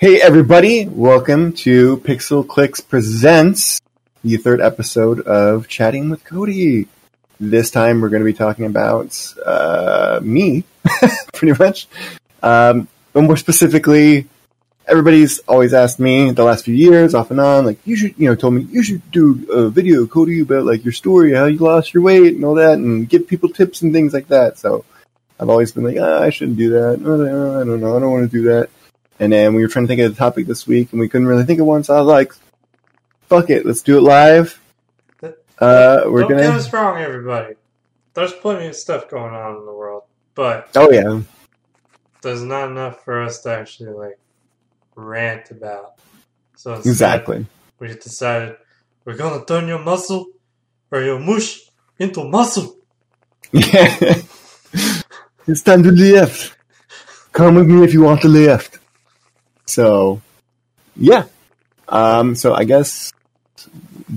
Hey everybody, welcome to Pixel Clicks Presents, the third episode of Chatting with Cody. This time we're going to be talking about uh, me, pretty much. Um, but more specifically, everybody's always asked me the last few years, off and on, like you should, you know, told me you should do a video, Cody, about like your story, how you lost your weight, and all that, and give people tips and things like that. So I've always been like, ah, I shouldn't do that. I don't know, I don't want to do that. And then we were trying to think of the topic this week, and we couldn't really think of one, so I was like, "Fuck it, let's do it live." Uh, we're Don't gonna. get us wrong, everybody. There's plenty of stuff going on in the world, but Oh yeah, there's not enough for us to actually like rant about. So instead, exactly. we decided we're gonna turn your muscle or your mush into muscle. Yeah, it's time to lift. Come with me if you want to lift. So, yeah. Um. So I guess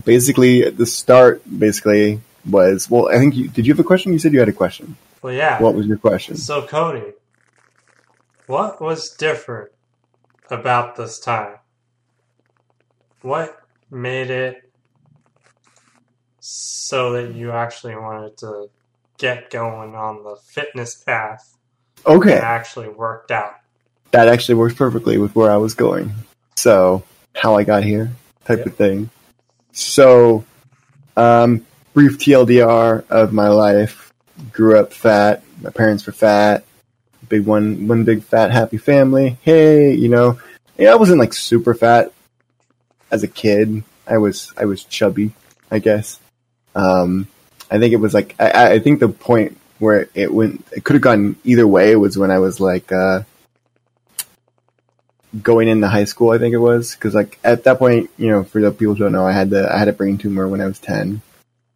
basically at the start basically was well. I think you did. You have a question? You said you had a question. Well, yeah. What was your question? So Cody, what was different about this time? What made it so that you actually wanted to get going on the fitness path Okay. and actually worked out? That actually works perfectly with where I was going. So, how I got here, type Yep. of thing. So, um, brief TLDR of my life. Grew up fat. My parents were fat. Big one, one big fat happy family. Hey, you know, yeah, I wasn't like super fat as a kid. I was, I was chubby, I guess. Um, I think it was like, I, I think the point where it went, it could have gone either way was when I was like, uh, going into high school, I think it was, because like at that point, you know, for the people who don't know, I had the I had a brain tumor when I was ten.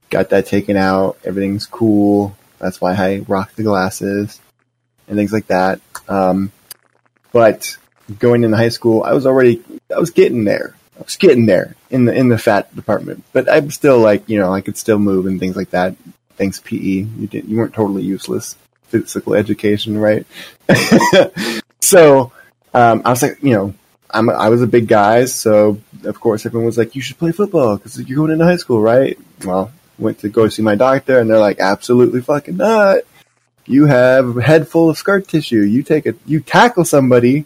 Got that taken out. Everything's cool. That's why I rock the glasses and things like that. Um, but going into high school, I was already I was getting there. I was getting there in the in the fat department, but I'm still like you know I could still move and things like that. Thanks PE, you didn't you weren't totally useless. Physical education, right? so um, I was like, you know, I'm was a big guy, so of course everyone was like, you should play football because you're going into high school, right? Well, went to go see my doctor, and they're like, absolutely fucking not. You have a head full of scar tissue. You take a you tackle somebody,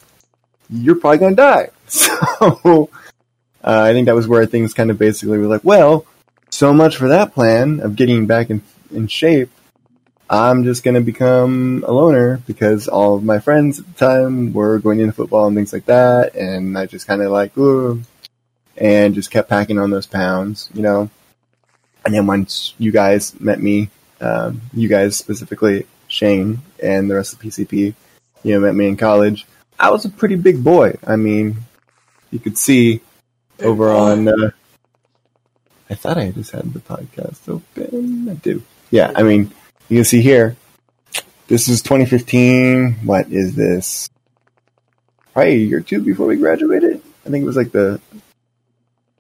you're probably gonna die. So uh, I think that was where things kind of basically were like, well, so much for that plan of getting back in in shape. I'm just going to become a loner because all of my friends at the time were going into football and things like that. And I just kind of like, ooh, and just kept packing on those pounds, you know. And then once you guys met me, um, you guys specifically, Shane and the rest of PCP, you know, met me in college, I was a pretty big boy. I mean, you could see over on, uh, I thought I just had the podcast open. I do. Yeah, I mean, you can see here. This is 2015. What is this? Probably a year or two before we graduated. I think it was like the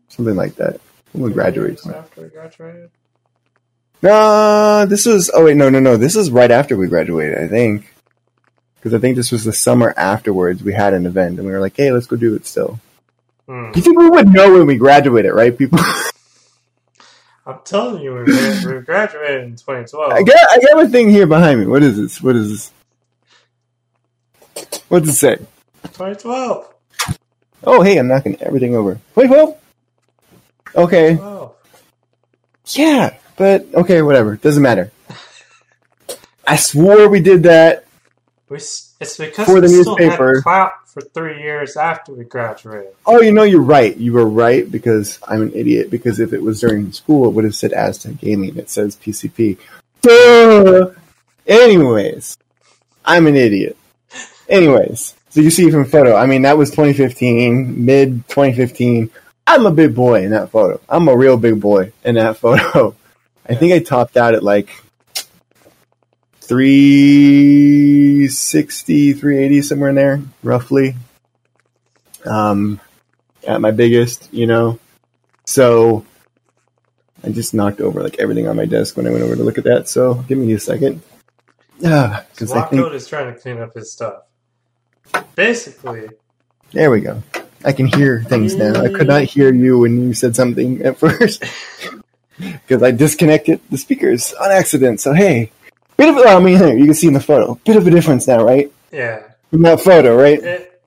something like that when we graduated. After we graduated? No, this was. Oh wait, no, no, no. This is right after we graduated. I think because I think this was the summer afterwards. We had an event and we were like, "Hey, let's go do it." Still, Hmm. you think we would know when we graduated, right? People, I'm telling you, we, we graduated in 2012. I got, I got a thing here behind me. What is this? What is this? What's it say? 2012. Oh, hey, I'm knocking everything over. Wait, well, okay, Oh. yeah, but okay, whatever. Doesn't matter. I swore we did that. We, it's because For we the still newspaper. clout for three years after we graduated. Oh, you know, you're right. You were right because I'm an idiot. Because if it was during school, it would have said Aztec Gaming. It says PCP. Duh! Anyways, I'm an idiot. Anyways, so you see from photo. I mean, that was 2015, mid 2015. I'm a big boy in that photo. I'm a real big boy in that photo. I think I topped out at like 360, 380, somewhere in there, roughly. Um, at my biggest, you know. So I just knocked over like everything on my desk when I went over to look at that. So give me a second. Yeah, because I think is trying to clean up his stuff. Basically, There we go. I can hear things now. I could not hear you when you said something at first because I disconnected the speakers on accident. So hey, bit of I mean, here you can see in the photo, bit of a difference now, right? Yeah. From that photo, right? It,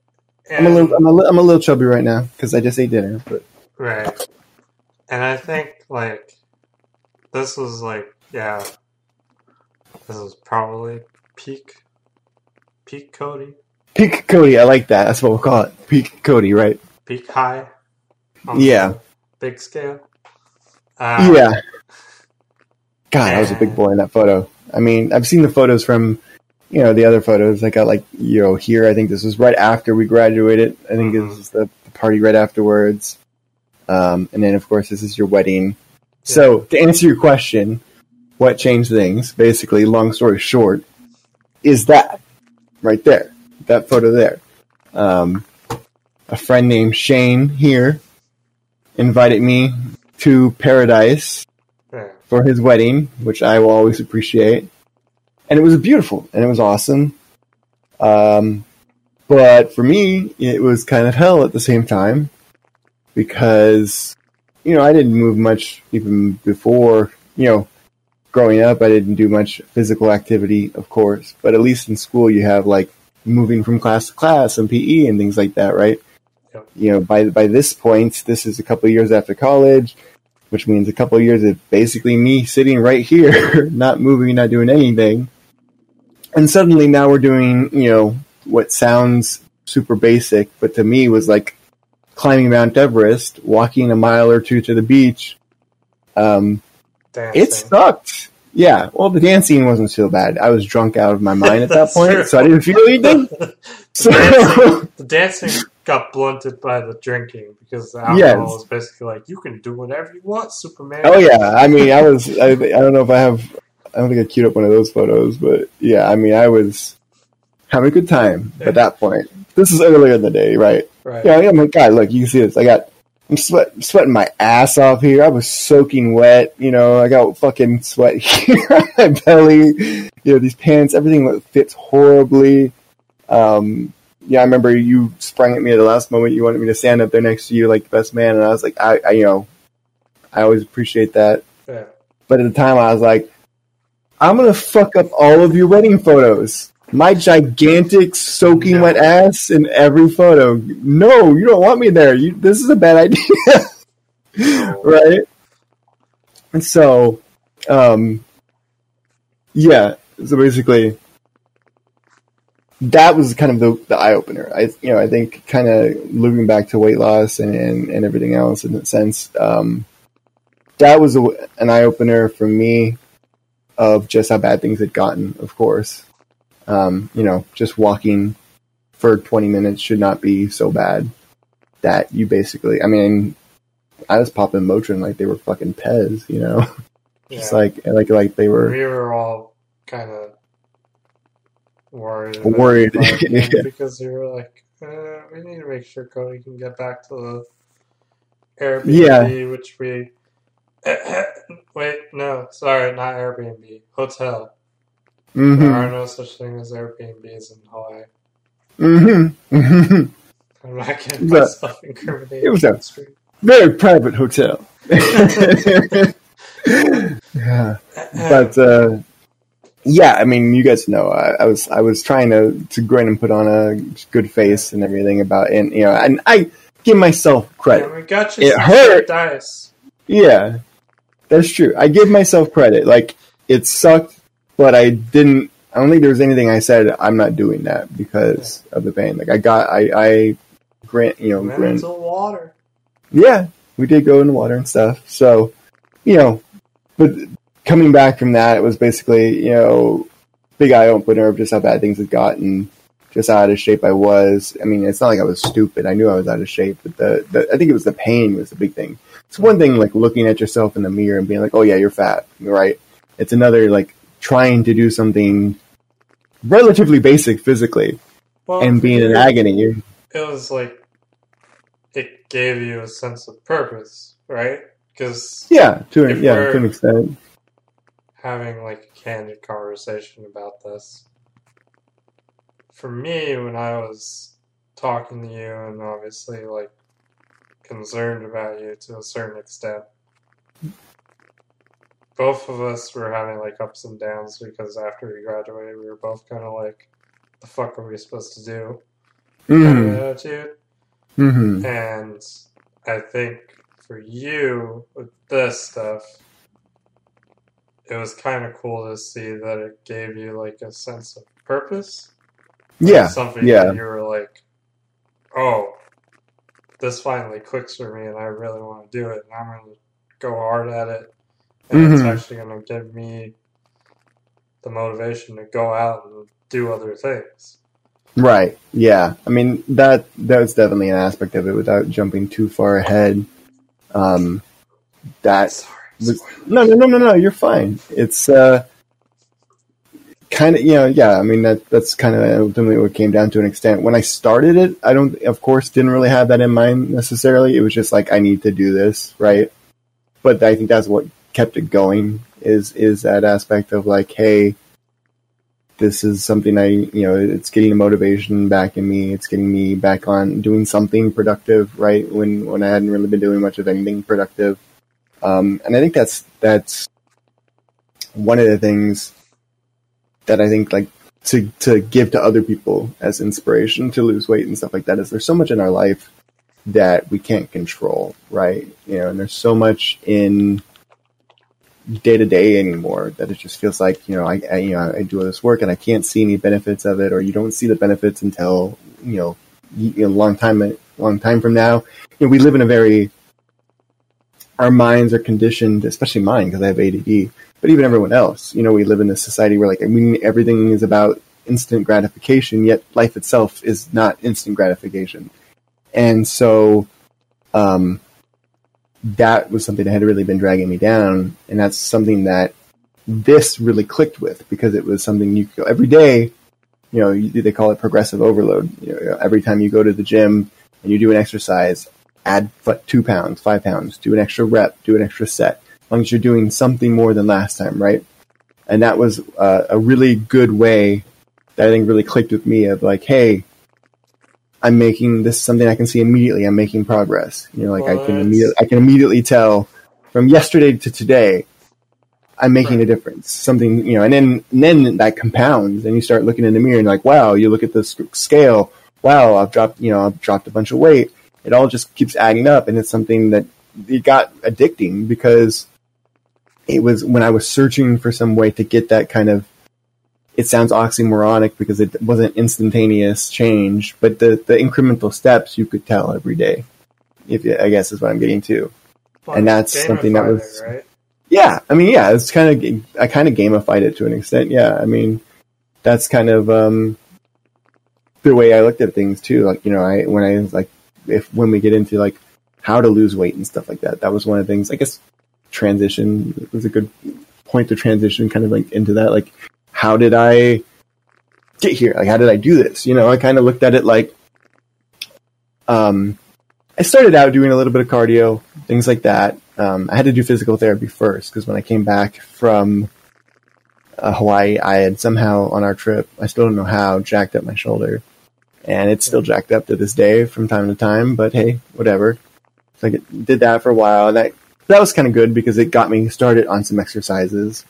I'm a little, I'm a, I'm a little chubby right now because I just ate dinner. But Right. And I think like this was like yeah. This was probably peak peak Cody. peak Cody, I like that. That's what we'll call it. Peak Cody, right? Peak high. Yeah. Big scale. Uh, yeah. God, I was a big boy in that photo. I mean, I've seen the photos from, you know, the other photos. I got like, you know, here. I think this was right after we graduated. I think Mhm. this is the, the party right afterwards. Um, and then of course this is your wedding. So to answer your question, what changed things? Basically, long story short, is that right there, that photo there. Um, a friend named Shane here invited me to Paradise Yeah. For his wedding, which I will always appreciate. And it was beautiful and it was awesome. Um, but for me, it was kind of hell at the same time because, you know, I didn't move much even before, you know, growing up. I didn't do much physical activity, of course, but at least in school, you have like moving from class to class and PE and things like that, right? You know, by, by this point, this is a couple of years after college which means a couple of years of basically me sitting right here, not moving, not doing anything. And suddenly now we're doing, you know, what sounds super basic, but to me was like climbing Mount Everest, walking a mile or two to the beach. Um, Dancing. it sucked. Yeah, well, the dancing wasn't so bad. I was drunk out of my mind at that point, true. so I didn't feel anything. So, dancing, the dancing got blunted by the drinking because the alcohol Yes. was basically like you can do whatever you want, Superman. Oh yeah, I mean, I was. I, I don't know if I have. I don't think I queued up one of those photos, but yeah, I mean, I was having a good time Yeah. at that point. This is earlier in the day, right? right. Yeah, yeah. My God, look, you can see this. I got. I'm sweat, sweating my ass off here. I was soaking wet. You know, I got fucking sweat here on my belly. You know, these pants, everything fits horribly. Um, yeah, I remember you sprang at me at the last moment. You wanted me to stand up there next to you like the best man, and I was like, I, I you know, I always appreciate that. Yeah. But at the time, I was like, I'm gonna fuck up all of your wedding photos. My gigantic soaking No. wet ass in every photo. No, you don't want me there. You, this is a bad idea, right? And so, um, yeah. So basically, that was kind of the, the eye opener. I, you know, I think kind of looking back to weight loss and, and, and everything else in that sense, um, that was a, an eye opener for me of just how bad things had gotten. Of course, um, you know, just walking for 20 minutes should not be so bad that you basically, I mean, I was popping Motrin like they were fucking Pez, you know, Yeah. just like, like, like they were, we were all kind of worried. Worried, because were like, uh, we need to make sure Cody can get back to the Airbnb, Yeah. which we. Wait, no, sorry, not Airbnb, hotel. There hmm are no such thing as Airbnbs in Hawaii. hmm hmm I'm not getting myself incriminated. it was a- street. very private hotel. yeah. But uh, yeah, I mean, you guys know I, I was I was trying to to grin and put on a good face and everything about and you know and I give myself Yeah, credit. we got you It hurt. dice. Yeah, that's true. I give myself credit. Like it sucked, but I didn't. I don't think there was anything I said. I'm not doing that because of the pain. Like I got I I grant you know into water. yeah, we did go in the water and stuff. So, you know, but coming back from that, it was basically, you know, big eye opener of just how bad things had gotten, just how out of shape I was. I mean, it's not like I was stupid. I knew I was out of shape, but the, the I think it was the pain was the big thing. It's one thing like looking at yourself in the mirror and being like, oh yeah, you're fat, right? It's another like trying to do something relatively basic physically Well, and being in agony. It was like it gave you a sense of purpose, right? Because yeah, to an, yeah, to an extent. Having like a candid conversation about this. For me, when I was talking to you and obviously like concerned about you to a certain extent. Both of us were having like ups and downs because after we graduated, we were both kind of like, "The fuck are we supposed to do?" kind of Mm-hmm. attitude. Mm-hmm. And I think for you with this stuff, it was kind of cool to see that it gave you like a sense of purpose. Yeah. Something yeah. that you were like, oh, this finally clicks for me and I really want to do it and I'm going to go hard at it. And it's Mhm. actually going to give me the motivation to go out and do other things. Right. Yeah. I mean that that was definitely an aspect of it without jumping too far ahead. Um that Sorry. No no no no no, you're fine. It's uh kind of you know, yeah, I mean that that's kind of ultimately what came down to an extent. When I started it, I don't of course didn't really have that in mind necessarily. It was just like I need to do this, right? But I think that's what kept it going is is that aspect of like, hey, this is something I, you know, it's getting the motivation back in me. It's getting me back on doing something productive, right? When, when I hadn't really been doing much of anything productive. Um, and I think that's, that's one of the things that I think like to, to give to other people as inspiration to lose weight and stuff like that is there's so much in our life that we can't control, right? You know, and there's so much in, day to day anymore. That it just feels like you know I, I you know I do this work and I can't see any benefits of it, or you don't see the benefits until you know you know, a long time long time from now. You know, we live in a very our minds are conditioned, especially mine because I have ADD, but even everyone else. You know, we live in this society where like I mean everything is about instant gratification, yet life itself is not instant gratification, and so. Um, that was something that had really been dragging me down, and that's something that this really clicked with because it was something you could go every day. You know, they call it progressive overload. You know, every time you go to the gym and you do an exercise, add what, two pounds, five pounds, do an extra rep, do an extra set. As long as you're doing something more than last time, right? And that was uh, a really good way that I think really clicked with me of like, hey, I'm making this something I can see immediately. I'm making progress. You know, like I can immediately, I can immediately tell from yesterday to today, I'm making a difference. Something, you know, and then and then that compounds, and you start looking in the mirror and like, wow, you look at the scale. Wow, I've dropped, you know, I've dropped a bunch of weight. It all just keeps adding up, and it's something that it got addicting because it was when I was searching for some way to get that kind of it sounds oxymoronic because it wasn't instantaneous change, but the, the incremental steps you could tell every day. If you, I guess is what I'm getting to. And that's something that was- right. Yeah, I mean, yeah, it's kind of I kind of gamified it to an extent. Yeah, I mean, that's kind of um, the way I looked at things too. Like you know, I when I was like, if when we get into like how to lose weight and stuff like that, that was one of the things. I guess transition was a good point to transition, kind of like into that. Like, how did I get here? Like, how did I do this? You know, I kind of looked at it like, um, I started out doing a little bit of cardio, things like that. Um, I had to do physical therapy first because when I came back from uh, Hawaii, I had somehow on our trip, I still don't know how, jacked up my shoulder. And it's still jacked up to this day from time to time, but hey, whatever. So I did that for a while, and that, that was kind of good because it got me started on some exercises.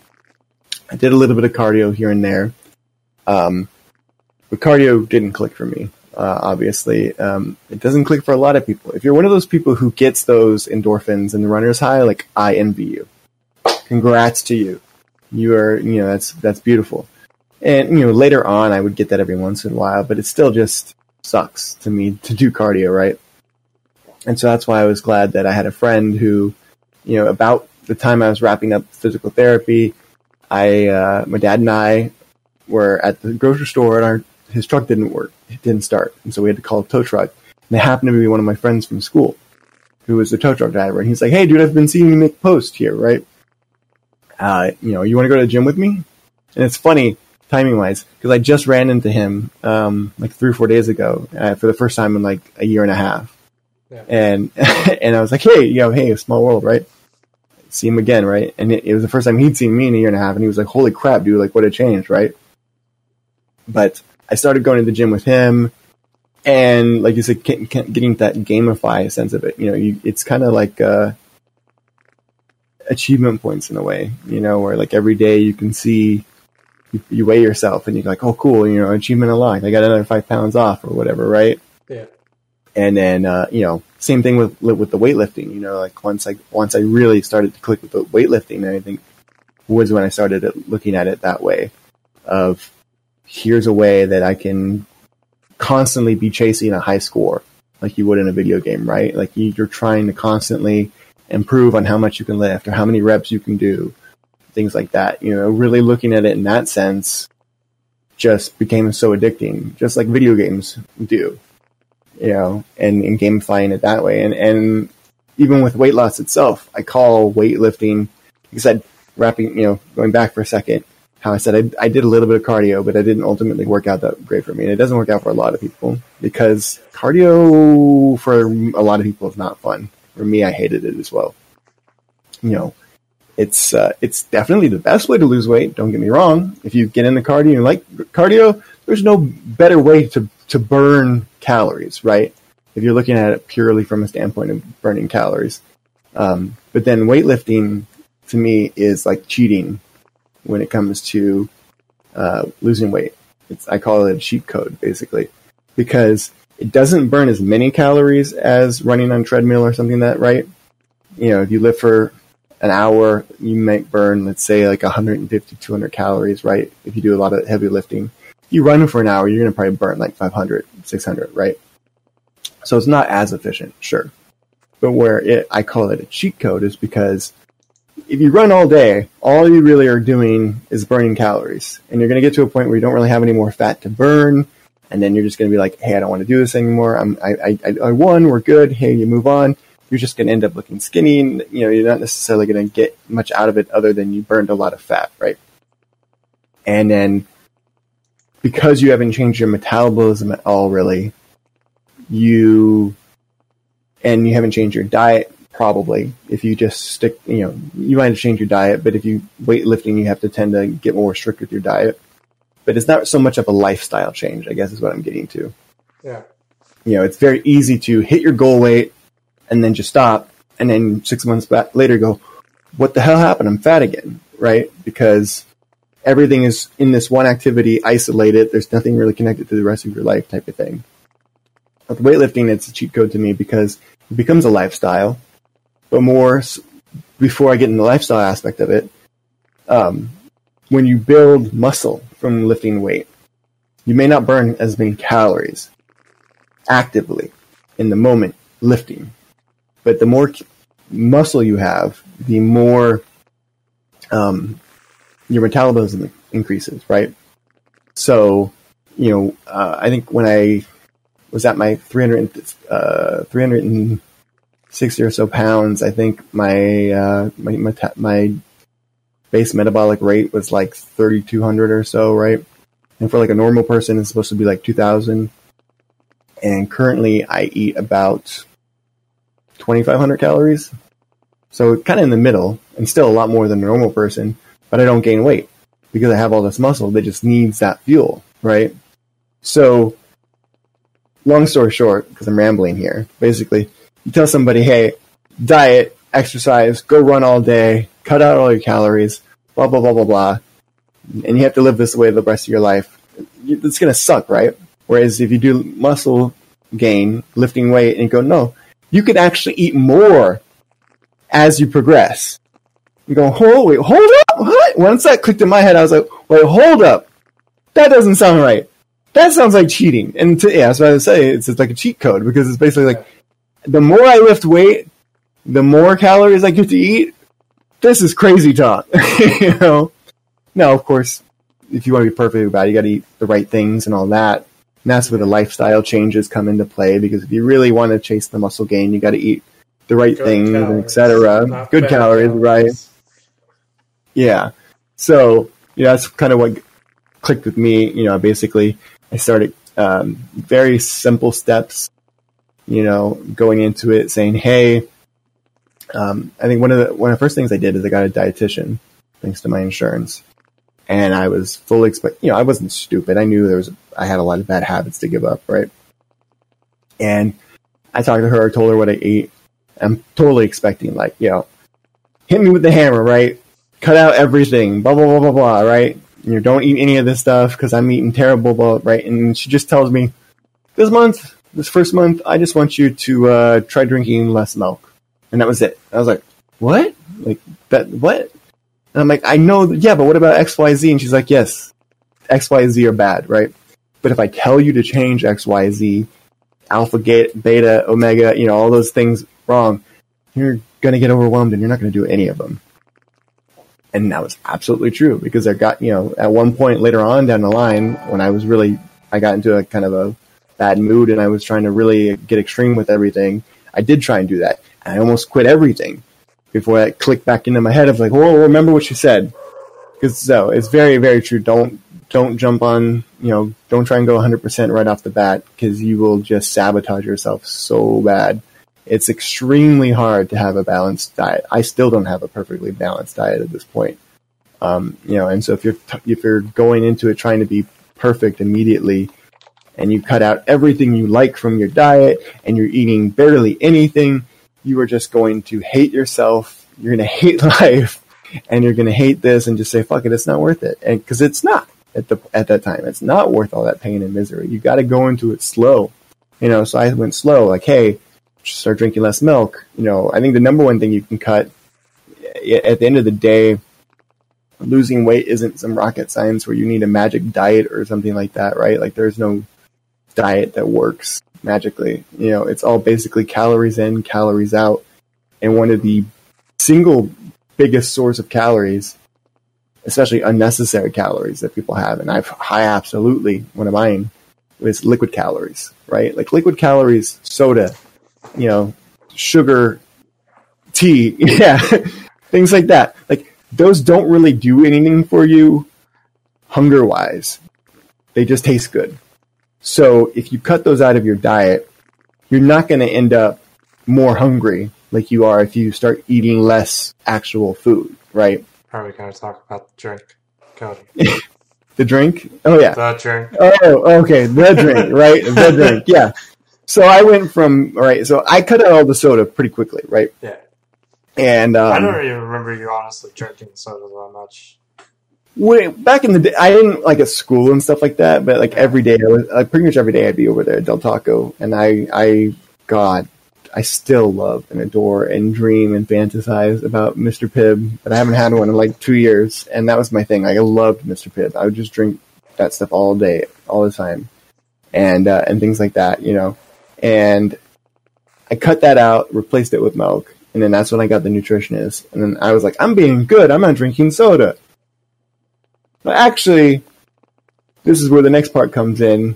I did a little bit of cardio here and there. Um, but cardio didn't click for me uh, obviously. Um, it doesn't click for a lot of people. If you're one of those people who gets those endorphins and the runner's high, like I envy you. Congrats to you. You are, you know, that's that's beautiful. And you know, later on, I would get that every once in a while, but it still just sucks to me to do cardio, right? And so that's why I was glad that I had a friend who, you know, about the time I was wrapping up physical therapy, I, uh, my dad and I were at the grocery store and our his truck didn't work. It didn't start. And so we had to call a tow truck. And it happened to be one of my friends from school who was the tow truck driver. And he's like, Hey, dude, I've been seeing you make posts here, right? Uh, you know, you want to go to the gym with me? And it's funny, timing wise, because I just ran into him, um, like three or four days ago, uh, for the first time in like a year and a half. Yeah. And, and I was like, Hey, you know, hey, small world, right? See him again, right? And it, it was the first time he'd seen me in a year and a half. And he was like, Holy crap, dude, like what a change, right? But I started going to the gym with him. and like you said, getting that gamify sense of it. You know, you, it's kind of like uh, achievement points in a way. You know, where like every day you can see you, you weigh yourself and you're like, oh, cool, you know, achievement unlocked. I got another five pounds off or whatever, right? Yeah. And then uh, you know, same thing with with the weightlifting. You know, like once I once I really started to click with the weightlifting, I think was when I started looking at it that way. Of here's a way that I can constantly be chasing a high score like you would in a video game, right? Like you're trying to constantly improve on how much you can lift or how many reps you can do, things like that. You know, really looking at it in that sense just became so addicting, just like video games do, you know, and, and gamifying it that way. And, and even with weight loss itself, I call weightlifting, like I said, wrapping, you know, going back for a second, how I said I, I did a little bit of cardio, but I didn't ultimately work out that great for me. And it doesn't work out for a lot of people because cardio for a lot of people is not fun. For me, I hated it as well. You know, it's uh, it's definitely the best way to lose weight. Don't get me wrong. If you get into cardio and like cardio, there's no better way to to burn calories, right? If you're looking at it purely from a standpoint of burning calories. Um, but then weightlifting to me is like cheating when it comes to uh, losing weight. It's, I call it a cheat code, basically, because it doesn't burn as many calories as running on treadmill or something that, right? You know, if you lift for an hour, you might burn, let's say, like 150, 200 calories, right? If you do a lot of heavy lifting. If you run for an hour, you're going to probably burn like 500, 600, right? So it's not as efficient, sure. But where it, I call it a cheat code is because if you run all day, all you really are doing is burning calories. And you're going to get to a point where you don't really have any more fat to burn. And then you're just going to be like, hey, I don't want to do this anymore. I'm, I, I, I won. We're good. Hey, you move on. You're just going to end up looking skinny. And, you know, you're not necessarily going to get much out of it other than you burned a lot of fat, right? And then because you haven't changed your metabolism at all, really, you, and you haven't changed your diet probably if you just stick you know you might have changed your diet but if you weightlifting you have to tend to get more strict with your diet but it's not so much of a lifestyle change i guess is what i'm getting to yeah you know it's very easy to hit your goal weight and then just stop and then six months back later go what the hell happened? I'm fat again right? Because everything is in this one activity isolated. There's nothing really connected to the rest of your life type of thing. With weightlifting it's a cheat code to me because it becomes a lifestyle. But more before I get in the lifestyle aspect of it, um, when you build muscle from lifting weight, you may not burn as many calories actively in the moment lifting, but the more muscle you have, the more um, your metabolism increases, right? So, you know, uh, I think when I was at my 300, uh, 300 sixty or so pounds, I think my uh, my, my base metabolic rate was like thirty two hundred or so, right? And for like a normal person, it's supposed to be like two thousand. And currently, I eat about twenty five hundred calories, so kind of in the middle, and still a lot more than a normal person. But I don't gain weight because I have all this muscle that just needs that fuel, right? So, long story short, because I'm rambling here, basically, you tell somebody, hey, diet, exercise, go run all day, cut out all your calories, blah, blah, blah, blah, blah, and you have to live this way the rest of your life, it's going to suck, right? Whereas if you do muscle gain, lifting weight, and go, no, you can actually eat more as you progress. You go, hold, wait, hold up, what? Once that clicked in my head, I was like, wait, hold up. That doesn't sound right. That sounds like cheating. And to, yeah, that's what I was saying. It's, it's like a cheat code because it's basically like, the more I lift weight, the more calories I get to eat. This is crazy talk, you know. Now, of course, if you want to be perfectly about it, you got to eat the right things and all that. And that's where the lifestyle changes come into play because if you really want to chase the muscle gain, you got to eat the right Good things, etc. Good calories, calories, right? Yeah. So, yeah, that's kind of what clicked with me. You know, basically, I started um, very simple steps you know, going into it saying, "Hey, um, I think one of the one of the first things I did is I got a dietitian, thanks to my insurance, and I was fully expect. You know, I wasn't stupid. I knew there was I had a lot of bad habits to give up, right? And I talked to her, I told her what I ate. I'm totally expecting, like, you know, hit me with the hammer, right? Cut out everything, blah, blah, blah, blah, blah, right? You know, don't eat any of this stuff because I'm eating terrible, blah, right? And she just tells me, this month, this first month, I just want you to uh, try drinking less milk. And that was it. I was like, what? Like, that, what? And I'm like, I know, yeah, but what about XYZ? And she's like, yes, XYZ are bad, right? But if I tell you to change XYZ, alpha, beta, omega, you know, all those things wrong, you're going to get overwhelmed and you're not going to do any of them. And that was absolutely true because I got, you know, at one point later on down the line when I was really, I got into a kind of a bad mood and I was trying to really get extreme with everything. I did try and do that. And I almost quit everything before that clicked back into my head of like, oh, remember what you said. Because so it's very, very true. Don't don't jump on, you know, don't try and go 100% right off the bat because you will just sabotage yourself so bad. It's extremely hard to have a balanced diet. I still don't have a perfectly balanced diet at this point. Um, you know, and so if you're t- if you're going into it trying to be perfect immediately, and you cut out everything you like from your diet, and you're eating barely anything, you are just going to hate yourself. You're going to hate life, and you're going to hate this, and just say, "Fuck it, it's not worth it," and because it's not at the at that time, it's not worth all that pain and misery. You got to go into it slow, you know. So I went slow, like, hey, start drinking less milk. You know, I think the number one thing you can cut eh, at the end of the day, losing weight isn't some rocket science where you need a magic diet or something like that, right? Like there's no diet that works magically. You know, it's all basically calories in, calories out. And one of the single biggest source of calories, especially unnecessary calories that people have, and I've I absolutely one of mine is liquid calories, right? Like liquid calories, soda, you know, sugar, tea, yeah, things like that. Like those don't really do anything for you hunger wise. They just taste good. So if you cut those out of your diet, you're not going to end up more hungry like you are if you start eating less actual food, right? Are we going to talk about the drink, Cody? the drink? Oh yeah, the drink. Oh, okay, the drink, right? The drink, yeah. So I went from right. So I cut out all the soda pretty quickly, right? Yeah. And um, I don't even remember you honestly drinking soda that much. Wait, back in the day, I didn't like at school and stuff like that, but like every day, I was, like pretty much every day, I'd be over there at Del Taco, and I, I, God, I still love and adore and dream and fantasize about Mr. Pibb, but I haven't had one in like two years, and that was my thing. Like, I loved Mr. Pibb. I would just drink that stuff all day, all the time, and uh, and things like that, you know. And I cut that out, replaced it with milk, and then that's when I got the nutritionist. And then I was like, I'm being good. I'm not drinking soda. But actually, this is where the next part comes in.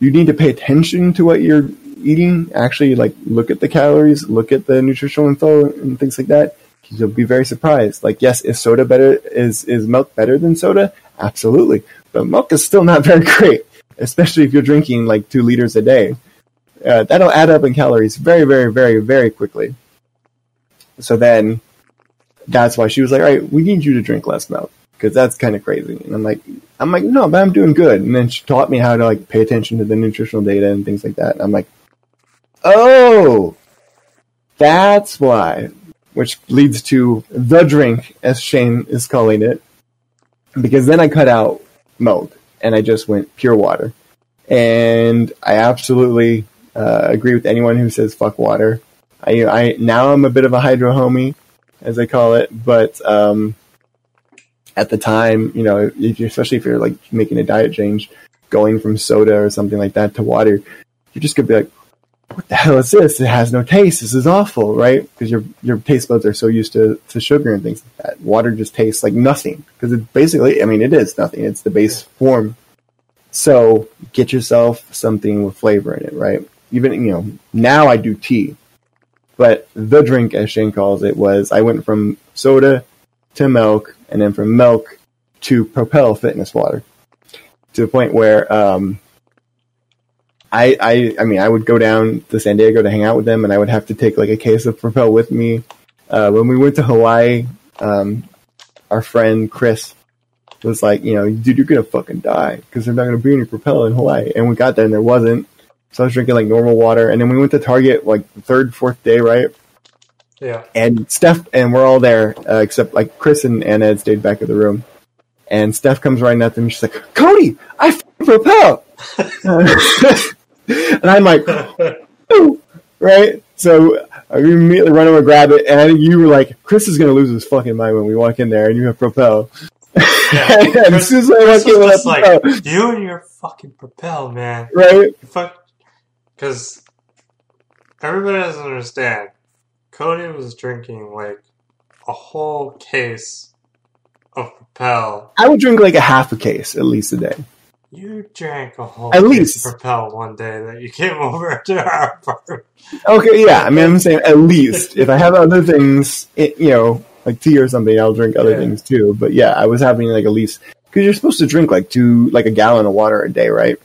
You need to pay attention to what you're eating. Actually, like look at the calories, look at the nutritional info and things like that. You'll be very surprised. Like, yes, is soda better? Is is milk better than soda? Absolutely, but milk is still not very great, especially if you're drinking like two liters a day. Uh, that'll add up in calories very, very, very, very quickly. So then, that's why she was like, "All right, we need you to drink less milk." Because that's kind of crazy. And I'm like, I'm like, no, but I'm doing good. And then she taught me how to like pay attention to the nutritional data and things like that. And I'm like, oh, that's why. Which leads to the drink, as Shane is calling it, because then I cut out milk and I just went pure water. And I absolutely uh, agree with anyone who says fuck water. I, I now I'm a bit of a hydro homie, as I call it, but um, at the time, you know, if especially if you're like making a diet change, going from soda or something like that to water, you're just gonna be like, what the hell is this? It has no taste. This is awful, right? Because your your taste buds are so used to, to sugar and things like that. Water just tastes like nothing because it basically, I mean, it is nothing. It's the base form. So get yourself something with flavor in it, right? Even you know, now I do tea, but the drink, as Shane calls it, was I went from soda to milk and then from milk to Propel Fitness Water to the point where um, I, I I mean I would go down to San Diego to hang out with them, and I would have to take like a case of Propel with me. Uh, when we went to Hawaii, um, our friend Chris was like, you know, dude, you're gonna fucking die because there's not gonna be any Propel in Hawaii. And we got there and there wasn't. So I was drinking like normal water, and then we went to Target like the third, fourth day, right? Yeah. And Steph and we're all there uh, except like Chris and, and Ed stayed back of the room. And Steph comes running up to me. She's like, "Cody, I f***ing propel," and I'm like, "Oh," right? So I immediately run over, grab it, and I think you were like, "Chris is gonna lose his fucking mind when we walk in there, and you have propel." Yeah. and as Chris, soon as I Chris in was just like, propel, you and your fucking propel, man. right? Fuck. Because everybody doesn't understand. Cody was drinking like a whole case of propel. I would drink like a half a case at least a day. You drank a whole At case least. of propel one day that you came over to our apartment. Okay, yeah. I mean, I'm saying at least if I have other things, it, you know, like tea or something, I'll drink other Yeah. things too. But yeah, I was having like at least because you're supposed to drink like two, like a gallon of water a day, right?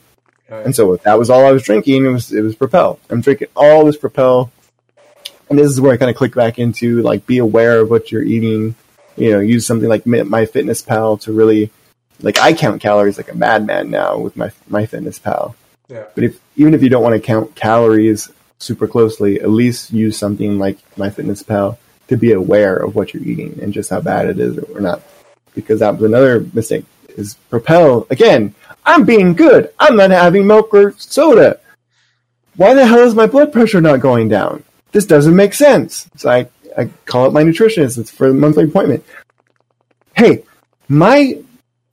And so if that was all I was drinking, it was it was Propel. I'm drinking all this Propel, and this is where I kind of click back into like be aware of what you're eating. You know, use something like My Fitness Pal to really like I count calories like a madman now with my My Fitness Pal. Yeah. But if even if you don't want to count calories super closely, at least use something like My Fitness Pal to be aware of what you're eating and just how bad it is or not. Because that was another mistake. Is Propel again? I'm being good. I'm not having milk or soda. Why the hell is my blood pressure not going down? This doesn't make sense. So I, I call up my nutritionist. It's for the monthly appointment. Hey, my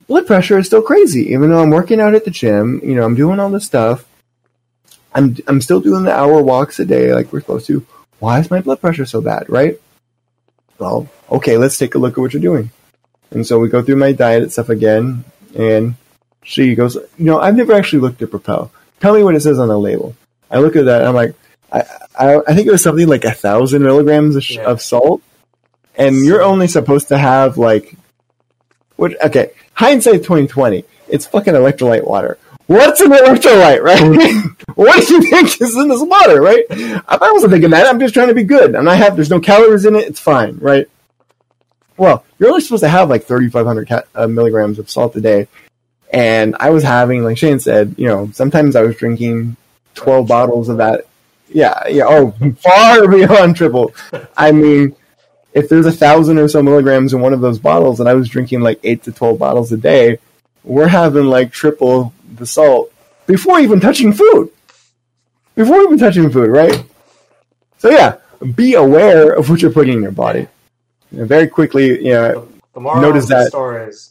blood pressure is still crazy, even though I'm working out at the gym. You know, I'm doing all this stuff. I'm I'm still doing the hour walks a day like we're supposed to. Why is my blood pressure so bad? Right? Well, okay, let's take a look at what you're doing. And so we go through my diet and stuff again, and she goes, you know, I've never actually looked at Propel. Tell me what it says on the label. I look at that, and I'm like, I, I, I think it was something like a thousand milligrams of, Yeah. of salt, and you're only supposed to have like, what? Okay, hindsight 2020. It's fucking electrolyte water. What's an electrolyte, right? what do you think is in this water, right? I wasn't thinking that. I'm just trying to be good, and I have there's no calories in it. It's fine, right? Well, you're only supposed to have like 3,500 ca- uh, milligrams of salt a day, and I was having, like Shane said, you know, sometimes I was drinking 12 bottles of that. Yeah, yeah. Oh, far beyond triple. I mean, if there's a thousand or so milligrams in one of those bottles, and I was drinking like eight to 12 bottles a day, we're having like triple the salt before even touching food. Before even touching food, right? So yeah, be aware of what you're putting in your body. Very quickly, you know, The moral Notice of the that- story is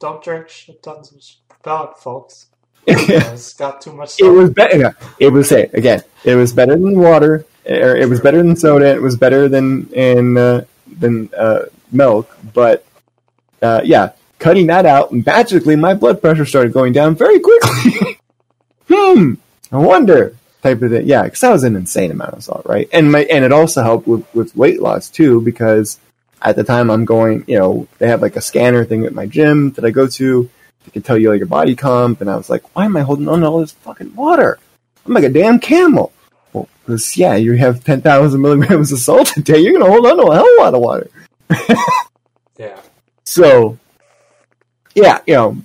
don't drink shit tons of propel, folks. It's got too much it was better. It was say again. It was better than water. Or it was better than soda. It was better than in uh, than uh, milk. But uh, yeah, cutting that out, magically my blood pressure started going down very quickly. hmm. I wonder type of thing. Yeah, because that was an insane amount of salt, right? And my and it also helped with with weight loss too because at the time I'm going, you know, they have like a scanner thing at my gym that I go to. They could tell you like your body comp, and I was like, why am I holding on to all this fucking water? I'm like a damn camel. Well, because yeah, you have ten thousand milligrams of salt a day, you're gonna hold on to a hell of a lot of water. yeah. So, yeah, you know,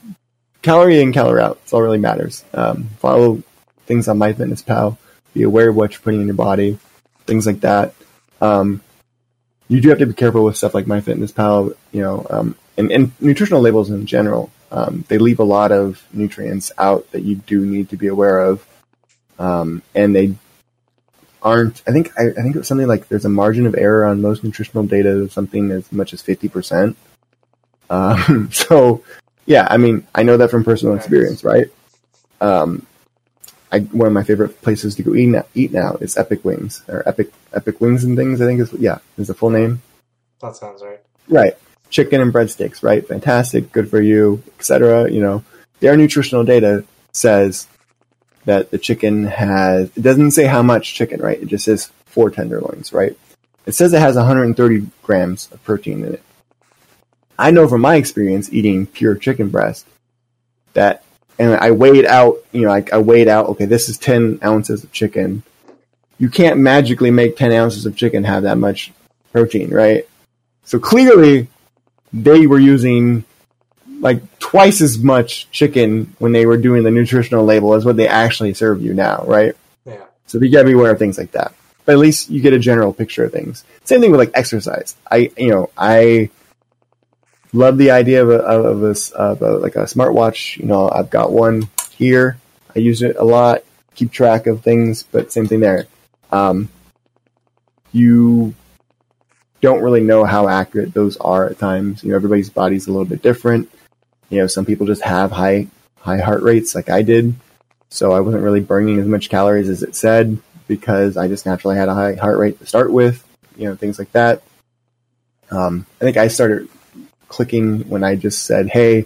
calorie in, calorie out. That's all really matters. Um, follow things on MyFitnessPal. Be aware of what you're putting in your body, things like that. Um, you do have to be careful with stuff like MyFitnessPal, you know, um, and, and nutritional labels in general. Um, they leave a lot of nutrients out that you do need to be aware of, um, and they aren't. I think I, I think it was something like there's a margin of error on most nutritional data of something as much as fifty percent. Um, so, yeah, I mean, I know that from personal Nice. experience, right? Um, I, one of my favorite places to go eat now, eat now is Epic Wings or Epic Epic Wings and Things. I think is yeah, is the full name. That sounds right. Right, chicken and breadsticks. Right, fantastic, good for you, etc. You know, their nutritional data says that the chicken has. It doesn't say how much chicken, right? It just says four tenderloins, right? It says it has 130 grams of protein in it. I know from my experience eating pure chicken breast that, and I weighed out, you know, I, I weighed out, okay, this is 10 ounces of chicken. You can't magically make 10 ounces of chicken have that much protein, right? So clearly they were using like twice as much chicken when they were doing the nutritional label as what they actually serve you now, right? Yeah. So you gotta be aware of things like that. But at least you get a general picture of things. Same thing with like exercise. I, you know, I love the idea of a, of a, of a like a smartwatch. You know, I've got one here. I use it a lot, keep track of things, but same thing there. Um, you don't really know how accurate those are at times. You know, everybody's body's a little bit different. You know, some people just have high high heart rates like I did. So I wasn't really burning as much calories as it said because I just naturally had a high heart rate to start with, you know, things like that. Um, I think I started clicking when I just said, "Hey,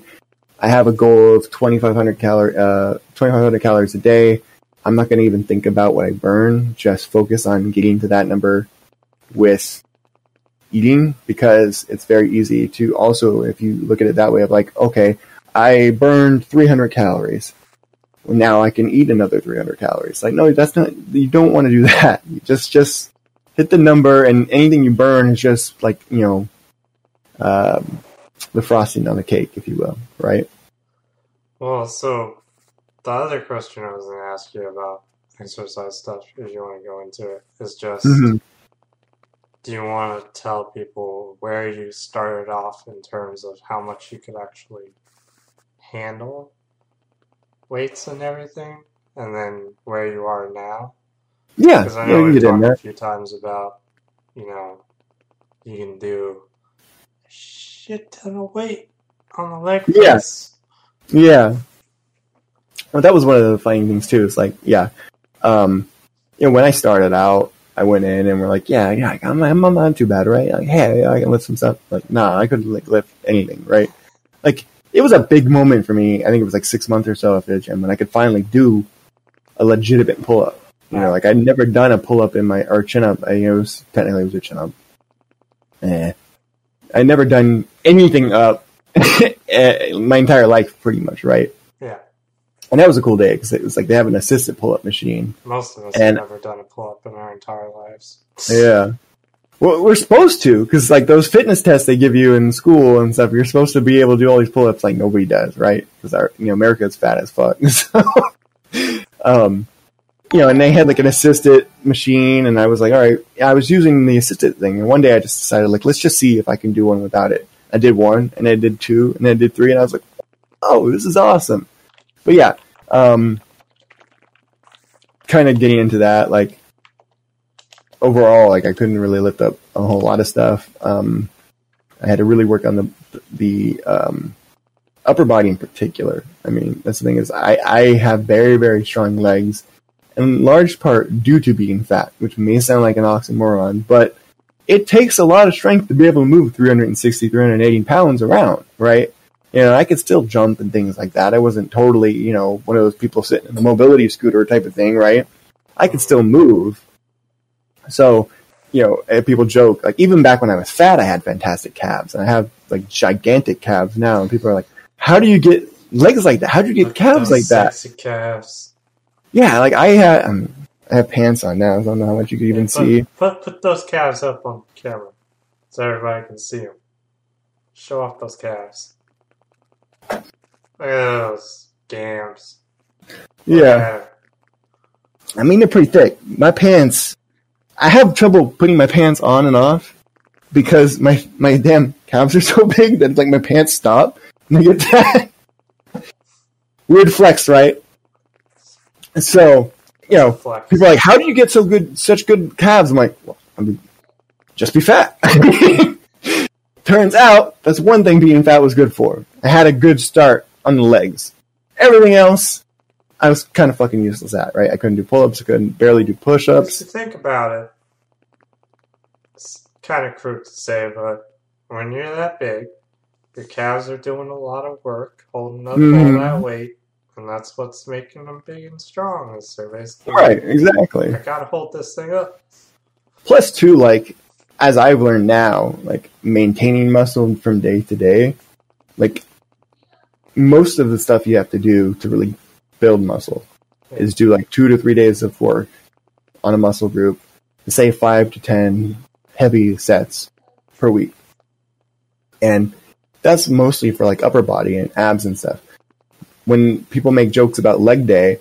I have a goal of 2,500 calorie, uh, 2,500 calories a day. I'm not going to even think about what I burn. Just focus on getting to that number with eating because it's very easy to also, if you look at it that way, of like, okay, I burned 300 calories. Well, now I can eat another 300 calories. Like, no, that's not. You don't want to do that. You just just hit the number, and anything you burn is just like you know, um, the frosting on the cake, if you will, right? Well, so the other question I was going to ask you about exercise stuff, if you want to go into it, is just Mhm. Do you want to tell people where you started off in terms of how much you could actually handle weights and everything, and then where you are now? Yeah, Because I know can we've talked a few times about, you know, you can do a shit ton of weight on the leg Yeah. press. Yeah. Well, that was one of the funny things too. It's like, yeah, um, you know, when I started out, I went in and we're like, yeah, yeah, I'm, I'm, not too bad, right? Like, hey, I can lift some stuff. Like, nah, I couldn't like lift anything, right? Like, it was a big moment for me. I think it was like six months or so after the gym when I could finally do a legitimate pull up. You know, like I'd never done a pull up in my or chin up. I, you know, it was technically it was a chin up. Eh. I'd never done anything up eh, my entire life, pretty much, right? And that was a cool day because it was like they have an assisted pull up machine. Most of us And- have never done a pull up in our entire lives. Yeah. Well, we're supposed to because like those fitness tests they give you in school and stuff, you're supposed to be able to do all these pull ups like nobody does, right? Because our you know America's fat as fuck. So, um, you know, and they had like an assisted machine, and I was like, all right, I was using the assisted thing, and one day I just decided like let's just see if I can do one without it. I did one, and I did two, and I did three, and I was like, oh, this is awesome. But yeah, um, kind of getting into that, like overall, like I couldn't really lift up a whole lot of stuff. Um, I had to really work on the the um, upper body in particular. I mean, that's the thing is I I have very very strong legs, in large part due to being fat, which may sound like an oxymoron, but it takes a lot of strength to be able to move 360, 380 pounds around, right? You know, I could still jump and things like that. I wasn't totally, you know, one of those people sitting in a mobility scooter type of thing, right? I could still move. So, you know, people joke, like, even back when I was fat, I had fantastic calves. And I have, like, gigantic calves now. And people are like, how do you get legs like that? How do you get Look calves like that? Sexy calves. Yeah, like, I had, um, I have pants on now. So I don't know how much you can even put, see. Put, put those calves up on camera so everybody can see them. Show off those calves. Look at those gams. Yeah. I mean, they're pretty thick. My pants, I have trouble putting my pants on and off because my my damn calves are so big that like my pants stop and I get that weird flex, right? So, you know, Flex. people are like, "How do you get so good, such good calves?" I'm like, well, I mean, just be fat. Turns out that's one thing being fat was good for. I had a good start on the legs. Everything else, I was kind of fucking useless at. Right? I couldn't do pull-ups. I couldn't barely do push-ups. you think about it, it's kind of crude to say, but when you're that big, your calves are doing a lot of work, holding up Mhm. all that weight, and that's what's making them big and strong. Is they're basically Right? Exactly. I gotta hold this thing up. Plus, too, like as I've learned now, like maintaining muscle from day to day, like most of the stuff you have to do to really build muscle is do like two to three days of work on a muscle group, say five to ten heavy sets per week. And that's mostly for like upper body and abs and stuff. When people make jokes about leg day,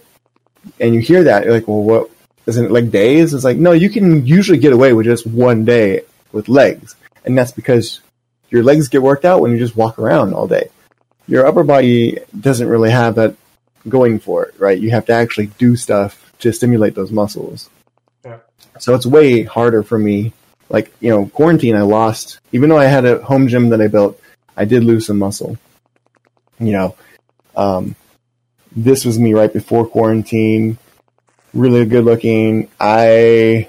and you hear that, you're like, well, what isn't it like days? It's like, no, you can usually get away with just one day with legs, and that's because your legs get worked out when you just walk around all day. Your upper body doesn't really have that going for it, right? You have to actually do stuff to stimulate those muscles. Yeah. So it's way harder for me. Like, you know, quarantine, I lost, even though I had a home gym that I built, I did lose some muscle. You know, um, this was me right before quarantine. Really good looking. I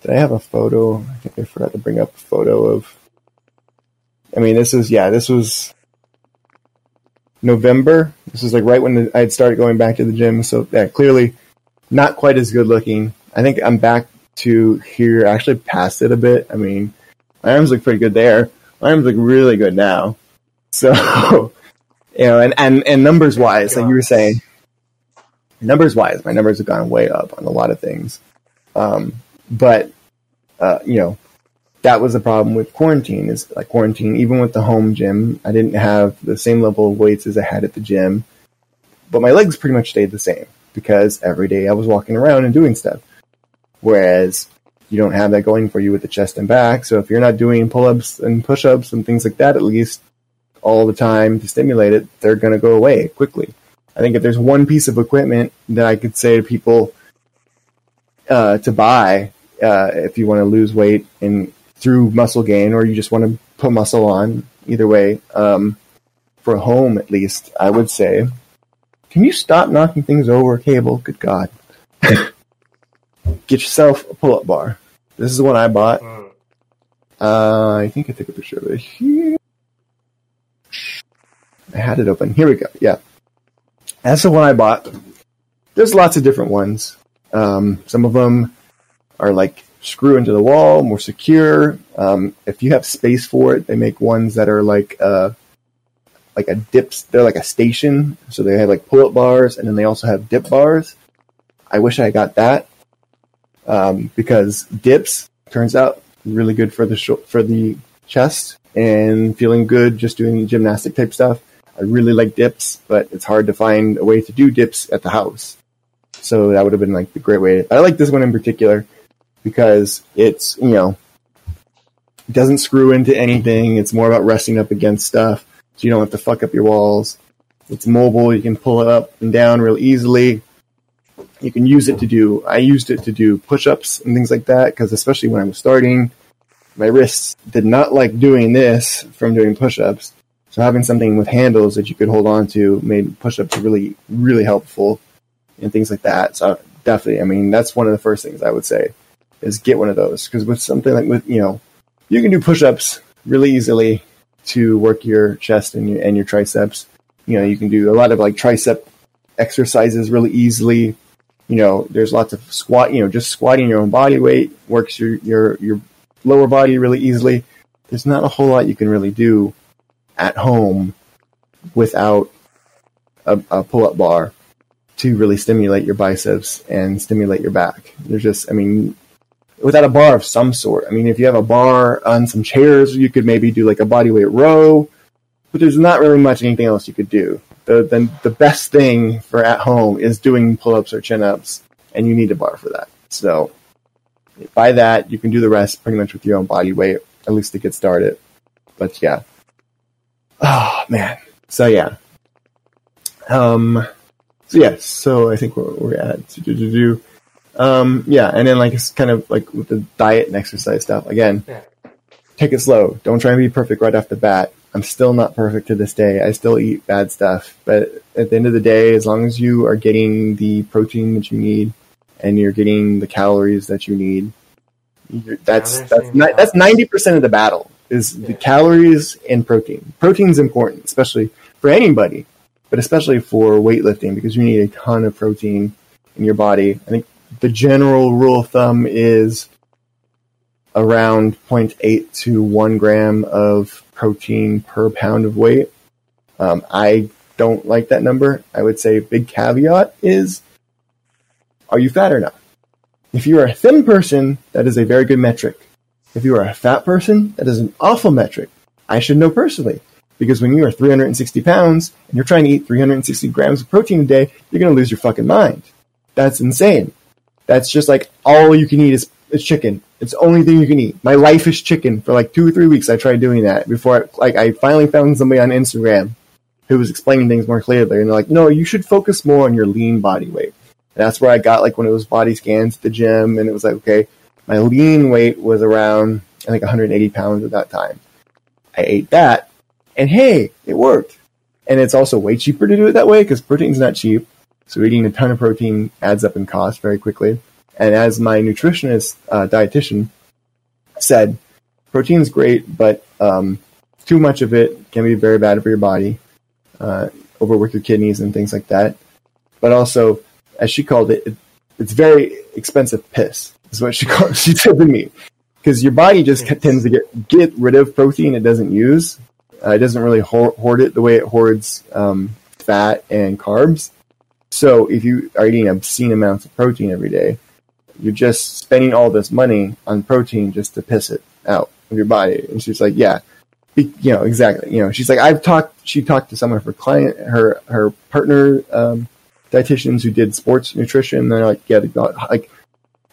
did I have a photo? I think I forgot to bring up a photo of. I mean, this is yeah, this was November. This is like right when the, I had started going back to the gym. So yeah, clearly not quite as good looking. I think I'm back to here, actually past it a bit. I mean, my arms look pretty good there. My arms look really good now. So, you know, and, and, and numbers wise, like you were saying, numbers wise, my numbers have gone way up on a lot of things. Um, but, uh, you know, that was the problem with quarantine is like quarantine, even with the home gym, I didn't have the same level of weights as I had at the gym, but my legs pretty much stayed the same because every day I was walking around and doing stuff. Whereas you don't have that going for you with the chest and back. So if you're not doing pull ups and push ups and things like that, at least all the time to stimulate it, they're going to go away quickly. I think if there's one piece of equipment that I could say to people uh, to buy uh, if you want to lose weight and through muscle gain, or you just want to put muscle on, either way, um, for home at least, I would say. Can you stop knocking things over, cable? Good God. Get yourself a pull up bar. This is the one I bought. Mm. Uh, I think I took a picture of it here. I had it open. Here we go. Yeah. That's the one I bought. There's lots of different ones. Um, some of them are like screw into the wall, more secure. Um, if you have space for it, they make ones that are like uh, like a dips. They're like a station, so they have like pull up bars, and then they also have dip bars. I wish I got that um, because dips turns out really good for the sh- for the chest and feeling good just doing gymnastic type stuff. I really like dips, but it's hard to find a way to do dips at the house. So that would have been like the great way. I like this one in particular because it's, you know, it doesn't screw into anything. It's more about resting up against stuff. So you don't have to fuck up your walls. It's mobile. You can pull it up and down real easily. You can use it to do, I used it to do push ups and things like that because especially when I was starting, my wrists did not like doing this from doing push ups. So having something with handles that you could hold on to made push-ups really, really helpful and things like that. So definitely, I mean, that's one of the first things I would say is get one of those because with something like with you know, you can do push-ups really easily to work your chest and your and your triceps. You know, you can do a lot of like tricep exercises really easily. You know, there's lots of squat. You know, just squatting your own body weight works your your your lower body really easily. There's not a whole lot you can really do at home without a, a pull up bar to really stimulate your biceps and stimulate your back. There's just, I mean, without a bar of some sort. I mean, if you have a bar on some chairs, you could maybe do like a bodyweight row, but there's not really much anything else you could do. The, the, the best thing for at home is doing pull ups or chin ups, and you need a bar for that. So, by that, you can do the rest pretty much with your own body weight, at least to get started. But yeah, Oh man. So yeah. Um. So. Yeah, so I think we're, we're at do, do, do, um. Yeah, and then like it's kind of like with the diet and exercise stuff again. Yeah. Take it slow. Don't try and be perfect right off the bat. I'm still not perfect to this day. I still eat bad stuff, but at the end of the day, as long as you are getting the protein that you need and you're getting the calories that you need, that's that's that's ninety percent of the battle is the calories and protein. Protein's important, especially for anybody, but especially for weightlifting because you need a ton of protein in your body. I think the general rule of thumb is around 0.8 to 1 gram of protein per pound of weight. Um, I don't like that number. I would say big caveat is are you fat or not? If you're a thin person, that is a very good metric. If you are a fat person, that is an awful metric. I should know personally. Because when you are 360 pounds and you're trying to eat 360 grams of protein a day, you're going to lose your fucking mind. That's insane. That's just like all you can eat is, is chicken. It's the only thing you can eat. My life is chicken. For like two or three weeks, I tried doing that before. I, like I finally found somebody on Instagram who was explaining things more clearly, and they're like, "No, you should focus more on your lean body weight." And that's where I got like one of those body scans at the gym, and it was like, okay, my lean weight was around I think 180 pounds at that time. I ate that, and hey, it worked. And it's also way cheaper to do it that way because protein's not cheap. So eating a ton of protein adds up in cost very quickly. And as my nutritionist, uh, dietitian said, protein's great, but um, too much of it can be very bad for your body, uh, overwork your kidneys and things like that. But also, as she called it, it it's very expensive piss. Is what she called. She said to me, because your body just Yes. tends to get get rid of protein it doesn't use. Uh, it doesn't really hoard, hoard it the way it hoards um, fat and carbs. So if you are eating obscene amounts of protein every day, you're just spending all this money on protein just to piss it out of your body. And she's like, yeah, you know, exactly. You know, she's like, I've talked, she talked to some of her client, her, her partner, um, dietitians who did sports nutrition. They're like, yeah, they got like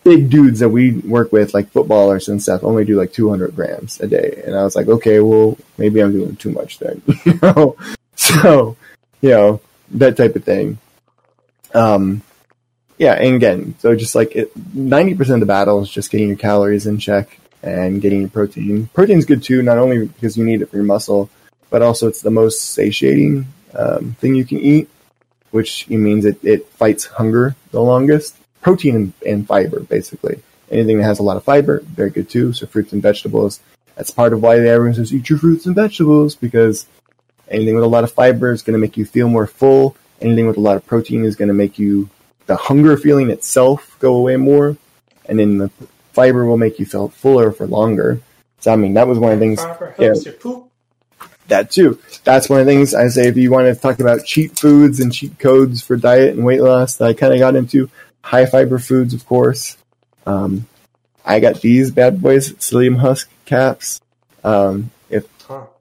big dudes that we work with, like footballers and stuff, only do like 200 grams a day. And I was like, okay, well, maybe I'm doing too much then, you know? So, you know, that type of thing. Um, yeah, and again, so just like it, 90% of the battle is just getting your calories in check and getting your protein. Protein's good too, not only because you need it for your muscle, but also it's the most satiating um, thing you can eat, which means it, it fights hunger the longest. Protein and, and fiber, basically. Anything that has a lot of fiber, very good too. So fruits and vegetables. That's part of why everyone says eat your fruits and vegetables because anything with a lot of fiber is going to make you feel more full. Anything with a lot of protein is going to make you the hunger feeling itself go away more, and then the fiber will make you feel fuller for longer. So I mean, that was one of the things yeah. that too. That's one of the things I say if you want to talk about cheat foods and cheat codes for diet and weight loss that I kind of got into. High fiber foods, of course. Um, I got these bad boys, psyllium husk caps. Um, if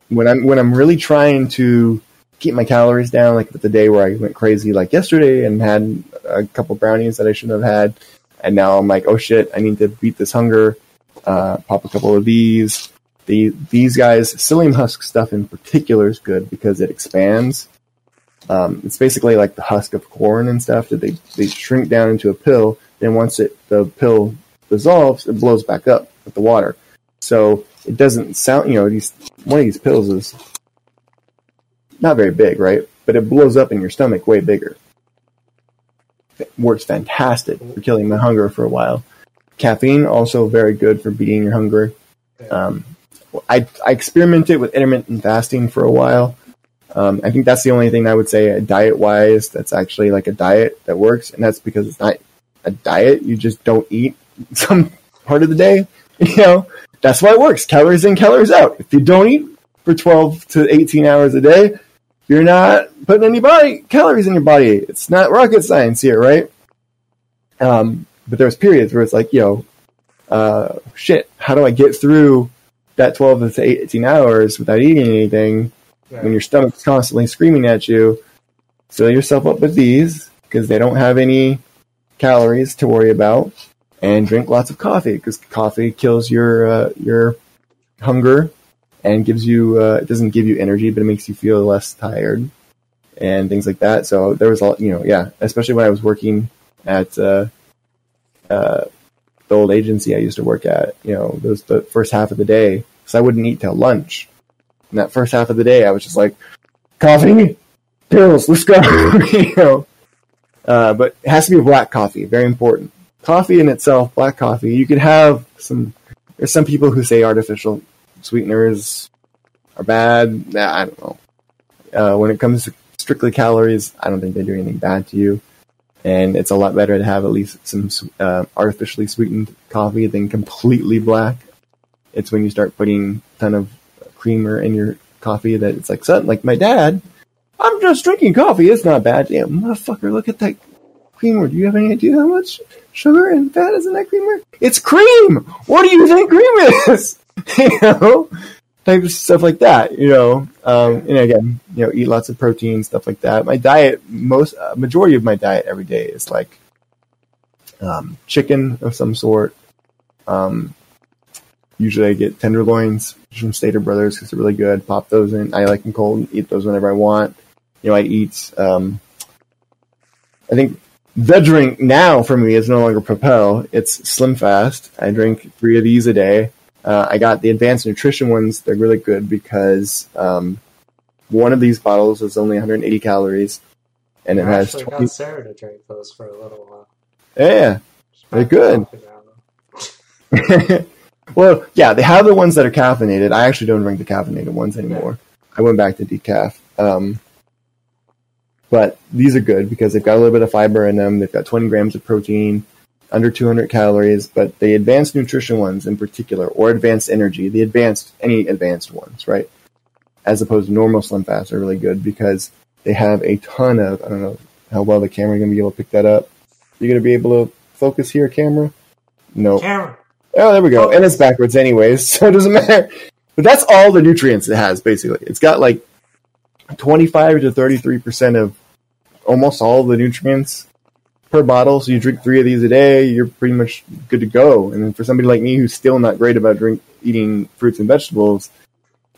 when I'm when I'm really trying to keep my calories down, like the day where I went crazy, like yesterday, and had a couple brownies that I shouldn't have had, and now I'm like, oh shit, I need to beat this hunger. Uh, pop a couple of these. The these guys, psyllium husk stuff in particular is good because it expands. Um, it's basically like the husk of corn and stuff that they they shrink down into a pill. Then once it the pill dissolves, it blows back up with the water. So it doesn't sound, you know, these one of these pills is not very big, right? But it blows up in your stomach way bigger. It works fantastic for killing my hunger for a while. Caffeine also very good for beating your hunger. Um, I I experimented with intermittent fasting for a while. Um, I think that's the only thing I would say diet wise that's actually like a diet that works, and that's because it's not a diet. You just don't eat some part of the day. You know, that's why it works. Calories in, calories out. If you don't eat for 12 to 18 hours a day, you're not putting any body calories in your body. It's not rocket science here, right? Um, but there's periods where it's like, yo, uh, shit, how do I get through that 12 to 18 hours without eating anything Yeah. when your stomach's constantly screaming at you? Fill yourself up with these because they don't have any calories to worry about, and drink lots of coffee because coffee kills your uh, your hunger and gives you uh, it doesn't give you energy, but it makes you feel less tired and things like that. So there was a lot, you know yeah, especially when I was working at uh, uh, the old agency I used to work at. You know, those the first half of the day because I wouldn't eat till lunch. And that first half of the day, I was just like, coffee, pills, let's go. you know, uh, but it has to be black coffee, very important. Coffee in itself, black coffee, you could have some. There's some people who say artificial sweeteners are bad. Nah, I don't know. Uh, when it comes to strictly calories, I don't think they do anything bad to you. And it's a lot better to have at least some uh, artificially sweetened coffee than completely black. It's when you start putting a ton of creamer in your coffee that it's like something like my dad. I'm just drinking coffee. It's not bad. Damn, motherfucker, look at that creamer. Do you have any idea how much sugar and fat is in that creamer? It's cream. What do you think cream is? you know, type of stuff like that. You know, um, and again, you know, eat lots of protein, stuff like that. My diet, most uh, majority of my diet every day is like um, chicken of some sort. Um, usually, I get tenderloins from Stater Brothers because they're really good. Pop those in. I like them cold. and Eat those whenever I want. You know, I eat. Um, I think the drink now for me is no longer Propel. It's Slim Fast. I drink three of these a day. Uh, I got the advanced nutrition ones. They're really good because um, one of these bottles is only 180 calories, and it I has actually 20. got Sarah to drink those for a little while. Yeah. They're good. off it now, though. well, yeah, they have the ones that are caffeinated. I actually don't drink the caffeinated ones anymore. I went back to decaf. Um, but these are good because they've got a little bit of fiber in them. They've got 20 grams of protein, under 200 calories. But the advanced nutrition ones in particular, or advanced energy, the advanced, any advanced ones, right? As opposed to normal Slim Fast are really good because they have a ton of, I don't know how well the camera going to be able to pick that up. You're going to be able to focus here, camera? No. Cameron, Oh, there we go. And it's backwards anyways, so it doesn't matter. But that's all the nutrients it has, basically. It's got like 25 to 33% of almost all the nutrients per bottle. So you drink three of these a day, you're pretty much good to go. And then for somebody like me who's still not great about drink eating fruits and vegetables,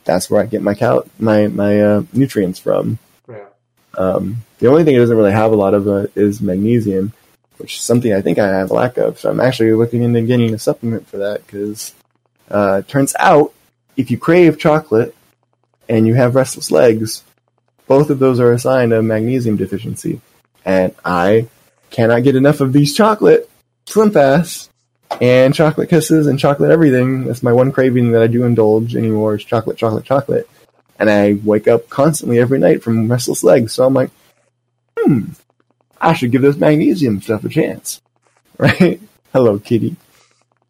that's where I get my cal- my my uh, nutrients from. yeah. Um, the only thing it doesn't really have a lot of uh, is magnesium, which is something I think I have a lack of. So I'm actually looking into getting a supplement for that because uh, it turns out if you crave chocolate and you have restless legs, both of those are a sign of magnesium deficiency. And I cannot get enough of these chocolate slim fast and chocolate kisses and chocolate everything. That's my one craving that I do indulge anymore is chocolate, chocolate, chocolate. And I wake up constantly every night from restless legs. So I'm like, hmm, I should give this magnesium stuff a chance. Right? Hello, kitty.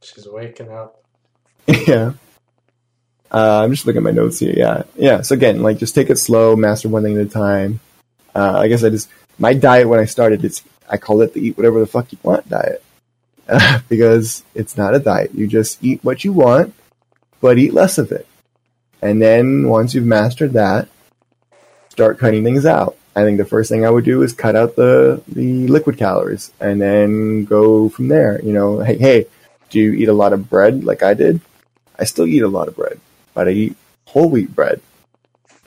She's waking up. yeah. Uh, I'm just looking at my notes here. Yeah. Yeah. So again, like just take it slow, master one thing at a time. Uh, I guess I just, my diet when I started, it's, I call it the eat whatever the fuck you want diet. Uh, because it's not a diet. You just eat what you want, but eat less of it. And then once you've mastered that, start cutting things out. I think the first thing I would do is cut out the, the liquid calories and then go from there. You know, hey, hey, do you eat a lot of bread like I did? I still eat a lot of bread, but I eat whole wheat bread,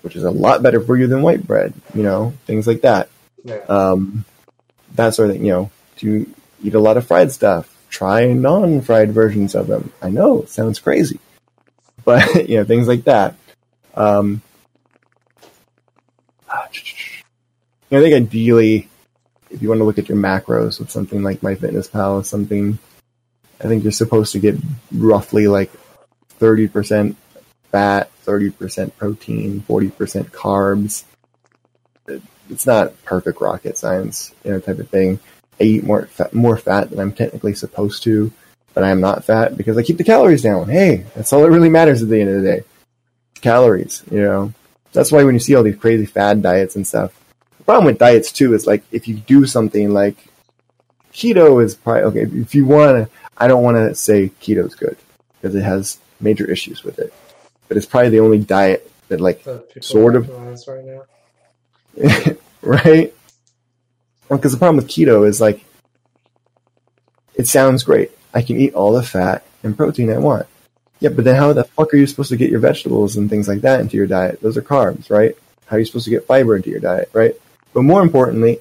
which is a lot better for you than white bread, you know, things like that. Yeah. Um, that sort of thing, you know, do you eat a lot of fried stuff? Try non fried versions of them. I know, it sounds crazy, but, you know, things like that. Um, I think ideally, if you want to look at your macros with something like MyFitnessPal or something, I think you're supposed to get roughly like 30% fat, 30% protein, 40% carbs. It's not perfect rocket science, you know, type of thing. I eat more fat, more fat than I'm technically supposed to, but I am not fat because I keep the calories down. Hey, that's all that really matters at the end of the day. Calories, you know. That's why when you see all these crazy fad diets and stuff, the problem with diets too is like if you do something like keto is probably okay. If you want to, I don't want to say keto is good because it has major issues with it, but it's probably the only diet that like Sort of. right now. right? Because the problem with keto is like, it sounds great. I can eat all the fat and protein I want. Yeah, but then how the fuck are you supposed to get your vegetables and things like that into your diet? Those are carbs, right? How are you supposed to get fiber into your diet, right? But more importantly,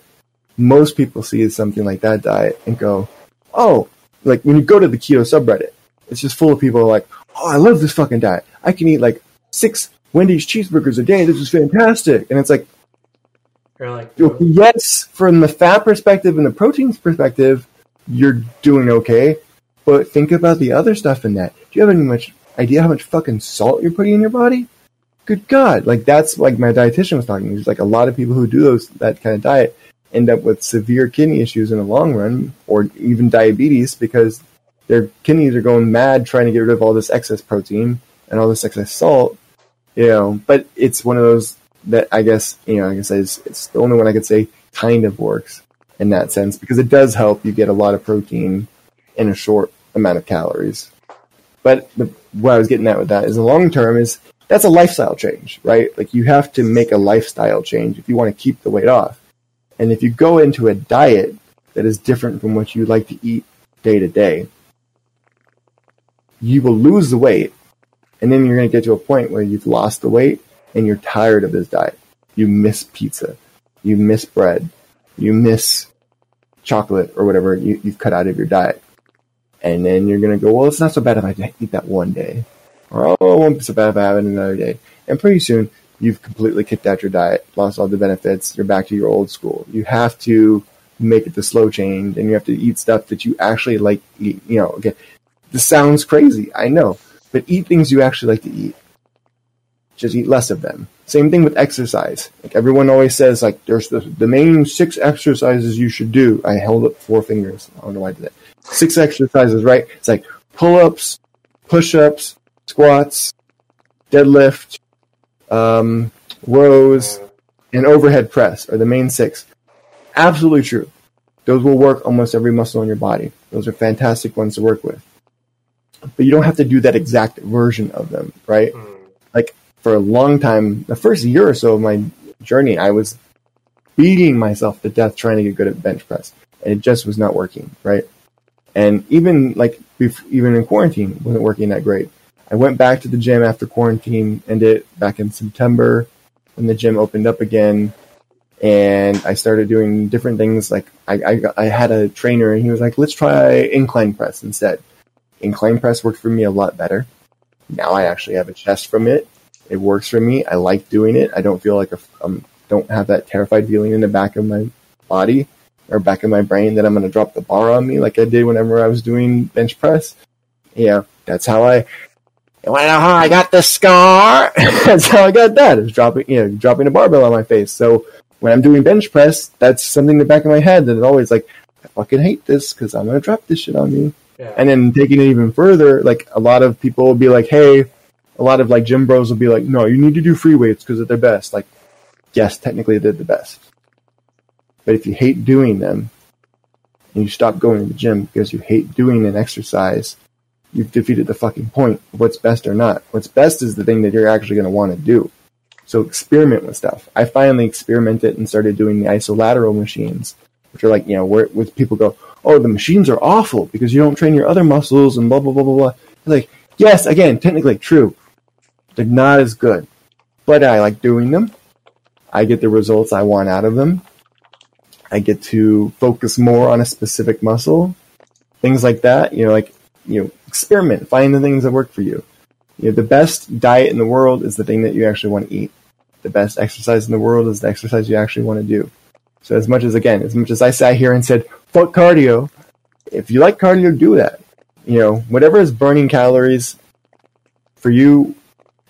most people see something like that diet and go, oh, like when you go to the keto subreddit, it's just full of people like, oh, I love this fucking diet. I can eat like six Wendy's cheeseburgers a day. This is fantastic. And it's like, like, yes, from the fat perspective and the proteins perspective, you're doing okay. But think about the other stuff in that. Do you have any much idea how much fucking salt you're putting in your body? Good God! Like that's like my dietitian was talking. There's like a lot of people who do those that kind of diet end up with severe kidney issues in the long run, or even diabetes because their kidneys are going mad trying to get rid of all this excess protein and all this excess salt. You know, but it's one of those that I guess you know, like I said, it's, it's the only one I could say kind of works in that sense because it does help you get a lot of protein in a short amount of calories. But the, what I was getting at with that is the long term is that's a lifestyle change, right? Like you have to make a lifestyle change if you want to keep the weight off. And if you go into a diet that is different from what you like to eat day to day, you will lose the weight. And then you're going to get to a point where you've lost the weight and you're tired of this diet. You miss pizza. You miss bread. You miss chocolate or whatever you, you've cut out of your diet. And then you're going to go, well, it's not so bad if I eat that one day. Or, oh, it won't be so bad if I have it another day. And pretty soon, you've completely kicked out your diet, lost all the benefits, you're back to your old school. You have to make it the slow change and you have to eat stuff that you actually like eat. You know, again, this sounds crazy, I know, but eat things you actually like to eat. Just eat less of them. Same thing with exercise. Like everyone always says, like there's the, the main six exercises you should do. I held up four fingers. I don't know why I did that. Six exercises, right? It's like pull ups, push ups, squats, deadlift, um, rows, and overhead press are the main six. Absolutely true. Those will work almost every muscle in your body. Those are fantastic ones to work with. But you don't have to do that exact version of them, right? Mm. Like for a long time, the first year or so of my journey, I was beating myself to death trying to get good at bench press, and it just was not working, right? And even like even in quarantine, wasn't working that great. I went back to the gym after quarantine ended back in September when the gym opened up again. And I started doing different things. Like I, I, I had a trainer and he was like, let's try incline press instead. Incline press worked for me a lot better. Now I actually have a chest from it. It works for me. I like doing it. I don't feel like I um, don't have that terrified feeling in the back of my body or back of my brain that I'm going to drop the bar on me like I did whenever I was doing bench press. Yeah, that's how I to know how I got the scar? that's how I got that. It's dropping, you know, dropping a barbell on my face. So when I'm doing bench press, that's something in the back of my head that is always like, I fucking hate this because I'm gonna drop this shit on me. Yeah. And then taking it even further, like a lot of people will be like, hey, a lot of like gym bros will be like, no, you need to do free weights because they're the best. Like, yes, technically they're the best. But if you hate doing them and you stop going to the gym because you hate doing an exercise, you've defeated the fucking point of what's best or not. What's best is the thing that you're actually going to want to do. So experiment with stuff. I finally experimented and started doing the isolateral machines, which are like, you know, where, where people go, oh, the machines are awful because you don't train your other muscles and blah, blah, blah, blah, blah. Like, yes, again, technically true. They're not as good, but I like doing them. I get the results I want out of them. I get to focus more on a specific muscle, things like that. You know, like, you know, experiment, find the things that work for you. You know, the best diet in the world is the thing that you actually want to eat. The best exercise in the world is the exercise you actually want to do. So as much as again, as much as I sat here and said, fuck cardio, if you like cardio, do that. You know, whatever is burning calories for you,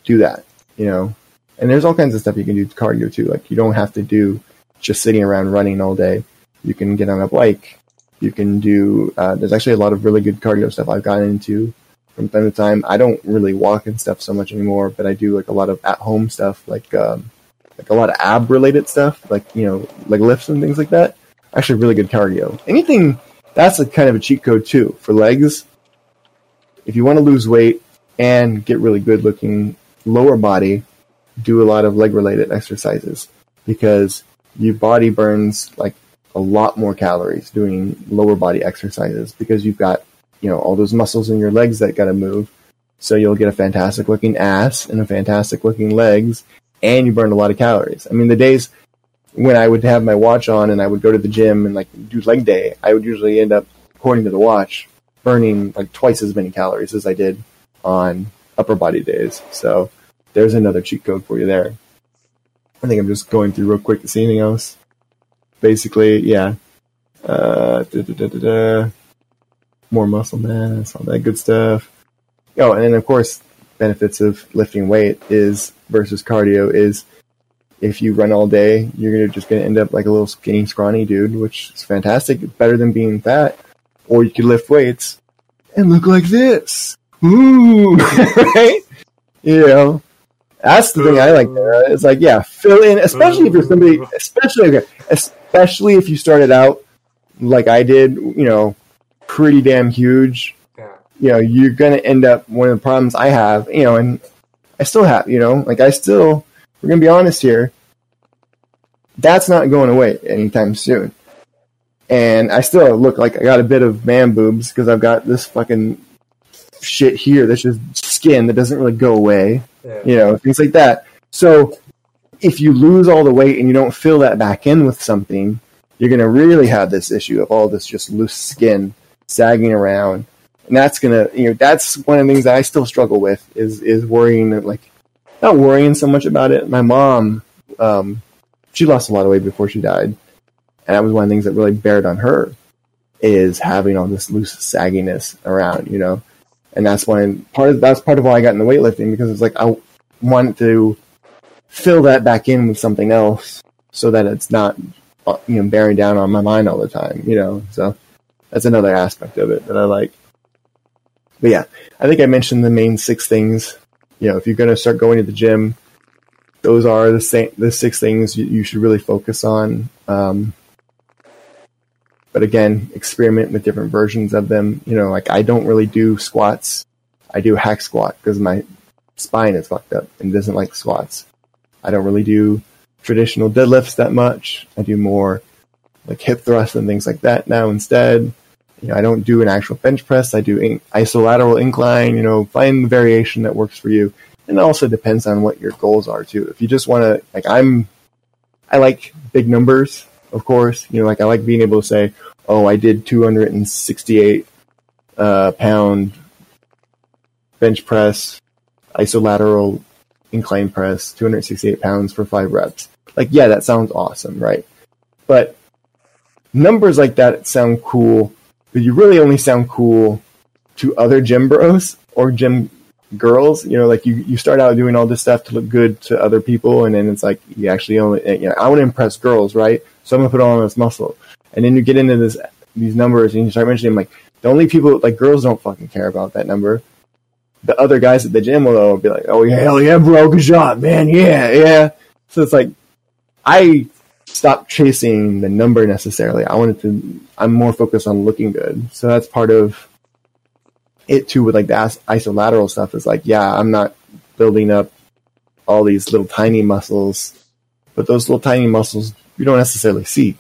do that. You know. And there's all kinds of stuff you can do to cardio too. Like you don't have to do just sitting around running all day. You can get on a bike. You can do. Uh, there's actually a lot of really good cardio stuff I've gotten into from time to time. I don't really walk and stuff so much anymore, but I do like a lot of at home stuff, like um, like a lot of ab related stuff, like you know, like lifts and things like that. Actually, really good cardio. Anything that's a kind of a cheat code too for legs. If you want to lose weight and get really good looking lower body, do a lot of leg related exercises because your body burns like a lot more calories doing lower body exercises because you've got you know all those muscles in your legs that got to move. So you'll get a fantastic looking ass and a fantastic looking legs, and you burn a lot of calories. I mean, the days when I would have my watch on and I would go to the gym and like do leg day, I would usually end up, according to the watch, burning like twice as many calories as I did on upper body days. So there's another cheat code for you there. I think I'm just going through real quick to see anything else. Basically, yeah. Uh, da, da, da, more muscle mass, all that good stuff. Oh, and then of course, benefits of lifting weight is versus cardio is if you run all day, you're gonna just gonna end up like a little skinny, scrawny dude, which is fantastic. better than being fat. Or you could lift weights and look like this. Ooh, right? You know, that's the thing I like. It's like, yeah, fill in, especially if you're somebody, especially, especially if you started out like I did, you know, pretty damn huge, Yeah. you know, you're going to end up, one of the problems I have, you know, and I still have, you know, like I still, we're gonna be honest here. That's not going away anytime soon. And I still look like I got a bit of man boobs because I've got this fucking shit here that's just skin that doesn't really go away, Yeah. you know, things like that. So if you lose all the weight and you don't fill that back in with something, you're going to really have this issue of all this just loose skin sagging around. And that's going to, you know, that's one of the things that I still struggle with is, is worrying that like, not worrying so much about it. My mom, um, she lost a lot of weight before she died. And that was one of the things that really bared on her is having all this loose sagginess around, you know? And that's when part of, that's part of why I got into weightlifting because it's like, I wanted to fill that back in with something else so that it's not uh, you know bearing down on my mind all the time you know? So that's another aspect of it that i like. But yeah i think i mentioned the main six things. You know if you're going to start going to the gym those are the same the six things you, you should really focus on um, but again experiment with different versions of them. You know like i don't really do squats. I do hack squat because my spine is fucked up and doesn't like squats I don't really do traditional deadlifts that much. I do more like hip thrusts and things like that now instead. You know, I don't do an actual bench press. I do in- isolateral incline. You know, find the variation that works for you. And it also depends on what your goals are too. If you just want to, like, I'm, I like big numbers, of course. You know, like I like being able to say, oh, I did 268 uh, pound bench press, isolateral incline press, 268 pounds for five reps. Like, yeah, that sounds awesome, right? But numbers like that sound cool, but you really only sound cool to other gym bros or gym girls. You know, like you, you start out doing all this stuff to look good to other people, and then it's like you actually only, you know, I want to impress girls, right? So I'm gonna put on this muscle, and then you get into this these numbers, and you start mentioning like the only people like girls don't fucking care about that number the other guys at the gym will be like, "Oh yeah, hell yeah, bro, good job, man, yeah, yeah." So it's like I stopped chasing the number necessarily. I wanted to. I'm more focused on looking good. So that's part of it too. With like the isolateral stuff, is like, yeah, I'm not building up all these little tiny muscles, but those little tiny muscles you don't necessarily see.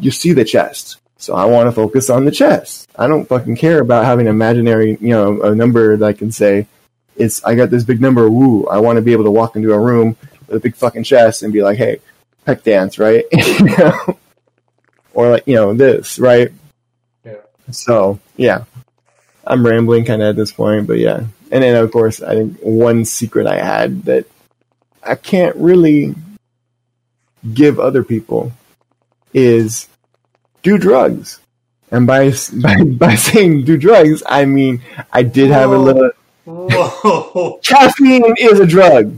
You see the chest. So I want to focus on the chest. I don't fucking care about having an imaginary, you know, a number that I can say, it's, I got this big number, woo. I want to be able to walk into a room with a big fucking chest and be like, hey, pec dance, right? you know? Or like, you know, this, right? Yeah. So, yeah. I'm rambling kind of at this point, but yeah. And then, of course, I think one secret I had that I can't really give other people is do drugs. And by, by, by saying do drugs, I mean, I did have a little, Whoa. caffeine is a drug.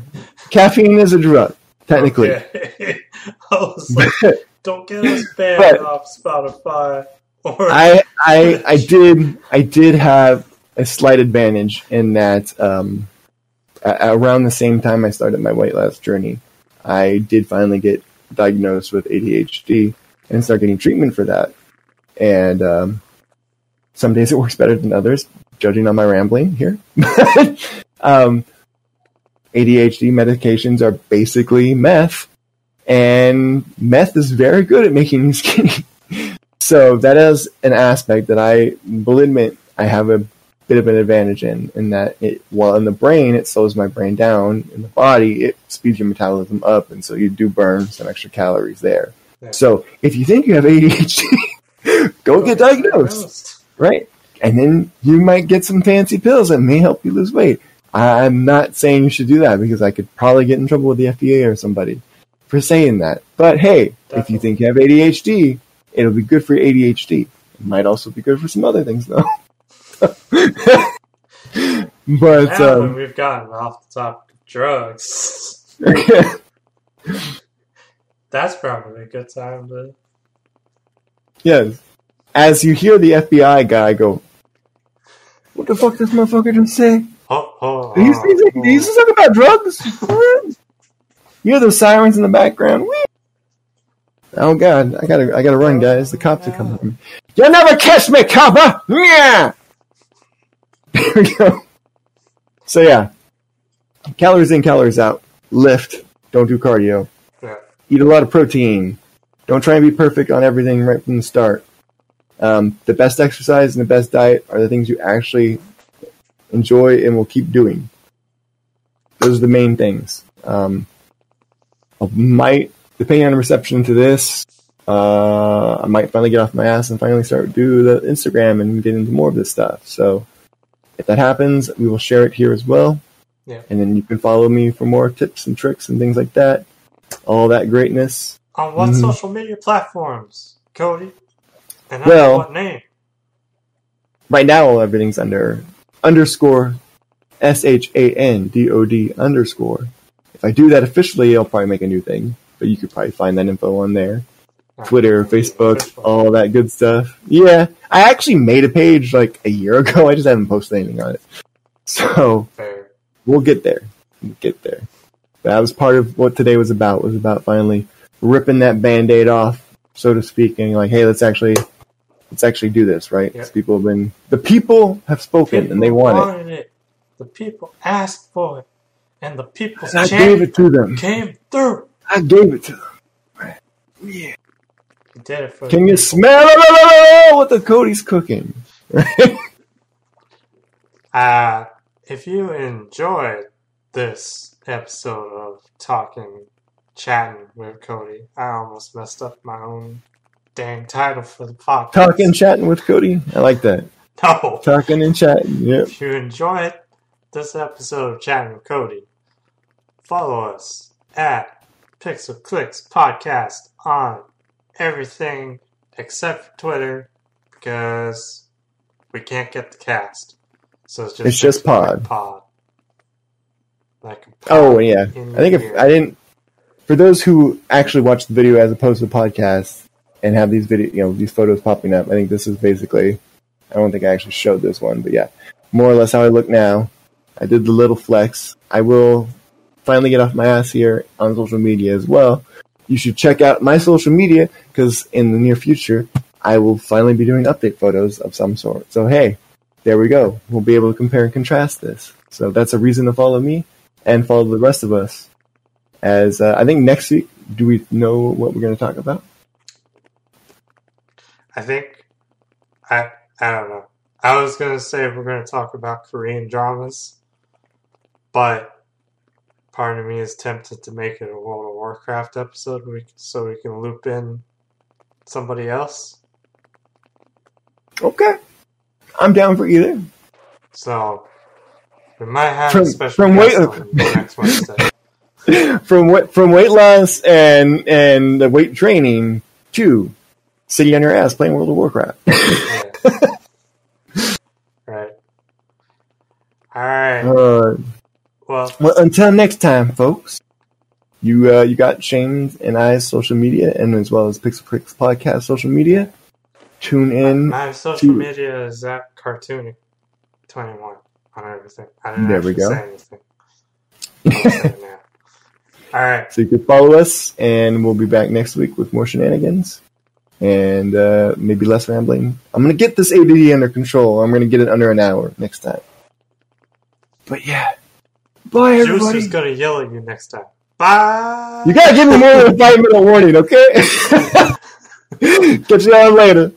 Caffeine is a drug, technically. Okay. I was like, don't get us banned off Spotify. Or I, I, I did, I did have a slight advantage in that, um, a- around the same time I started my weight loss journey, I did finally get diagnosed with ADHD and start getting treatment for that. And, um, some days it works better than others, judging on my rambling here. um, ADHD medications are basically meth, and meth is very good at making you skinny. so that is an aspect that I will admit I have a bit of an advantage in, in that it, while in the brain it slows my brain down, in the body it speeds your metabolism up, and so you do burn some extra calories there. Yeah. So if you think you have ADHD, go get diagnosed right? And then you might get some fancy pills that may help you lose weight. I'm not saying you should do that because I could probably get in trouble with the FDA or somebody for saying that. But hey, if you think you have ADHD, it'll be good for your ADHD. It might also be good for some other things though. but um, we've gotten off the top drugs. That's probably a good time to. yes, as you hear the FBI guy go, "What the fuck this motherfucker just say?" Oh, oh, Did you, oh, did you, did you say something about drugs? you hear those sirens in the background? Whee! Oh god, I gotta, I gotta run, guys. The cops are coming. You'll never catch me, copper! Yeah. There we go. So yeah, calories in, calories out. Lift. Don't do cardio. Eat a lot of protein. Don't try and be perfect on everything right from the start. Um, the best exercise and the best diet are the things you actually enjoy and will keep doing. Those are the main things. Um, I might, depending on the reception to this, uh, I might finally get off my ass and finally start do the Instagram and get into more of this stuff. So if that happens, we will share it here as well. Yeah. And then you can follow me for more tips and tricks and things like that. All that greatness. On what Mhm. social media platforms, Cody? And Well- what name? Right now, everything's under underscore S H A N D O D underscore. If I do that officially, I'll probably make a new thing, but you could probably find that info on there. Twitter, Facebook, all that good stuff. Yeah, I actually made a page like a year ago. I just haven't posted anything on it. So we'll get there. We'll get there. That was part of what today was about. Was about finally ripping that band-aid off, so to speak, and like, hey, let's actually let's actually do this, right? Yeah. People have been the people have spoken and they want it. wanted it. The people asked for it. And the people And I gave it to them. came through. I gave it to them. Yeah. You did it for Can you people. smell it? What the Cody's cooking? Uh, if you enjoyed this episode of talking, chatting with Cody, I almost messed up my own dang title for the podcast. Talking, chatting with Cody. I like that. No. Talking and chatting. Yep. If you enjoyed this episode of Chatting with Cody, follow us at Pixel Clicks Podcast on everything except for Twitter because we can't get the cast. So it's just, It's just pod. pod. Like a pod Oh yeah. I think if. I didn't, for those who actually watch the video as opposed to the podcast and have these video, you know, these photos popping up, I think this is basically. I don't think I actually showed this one, but yeah, more or less how I look now. I did the little flex. I will finally get off my ass here on social media as well. You should check out my social media because in the near future, I will finally be doing update photos of some sort. So hey, there we go. We'll be able to compare and contrast this. So that's a reason to follow me and follow the rest of us. As uh, I think next week, do we know what we're going to talk about? I think I I don't know. I was gonna say we're gonna talk about Korean dramas, but part of me is tempted to make it a World of Warcraft episode we, so we can loop in somebody else. Okay, I'm down for either. So we might have From- a special from on next Wednesday. from from weight loss and and the weight training to sitting on your ass playing World of Warcraft. Yeah. right. All right. Uh, Well, well, until next time, folks. You uh, you got Shane's and I's social media, and as well as Pixel Pricks podcast social media. Tune in. My social to- media is at cartoony twenty one on everything. I didn't There we go. say anything. I'll say it now. All right. So you can follow us, and we'll be back next week with more shenanigans and uh, maybe less rambling. I'm gonna get this ADD under control. I'm gonna get it under an hour next time. But yeah, bye Juice everybody. is gonna yell at you next time. Bye. You gotta give me more than a five minute warning, okay? Catch you all later.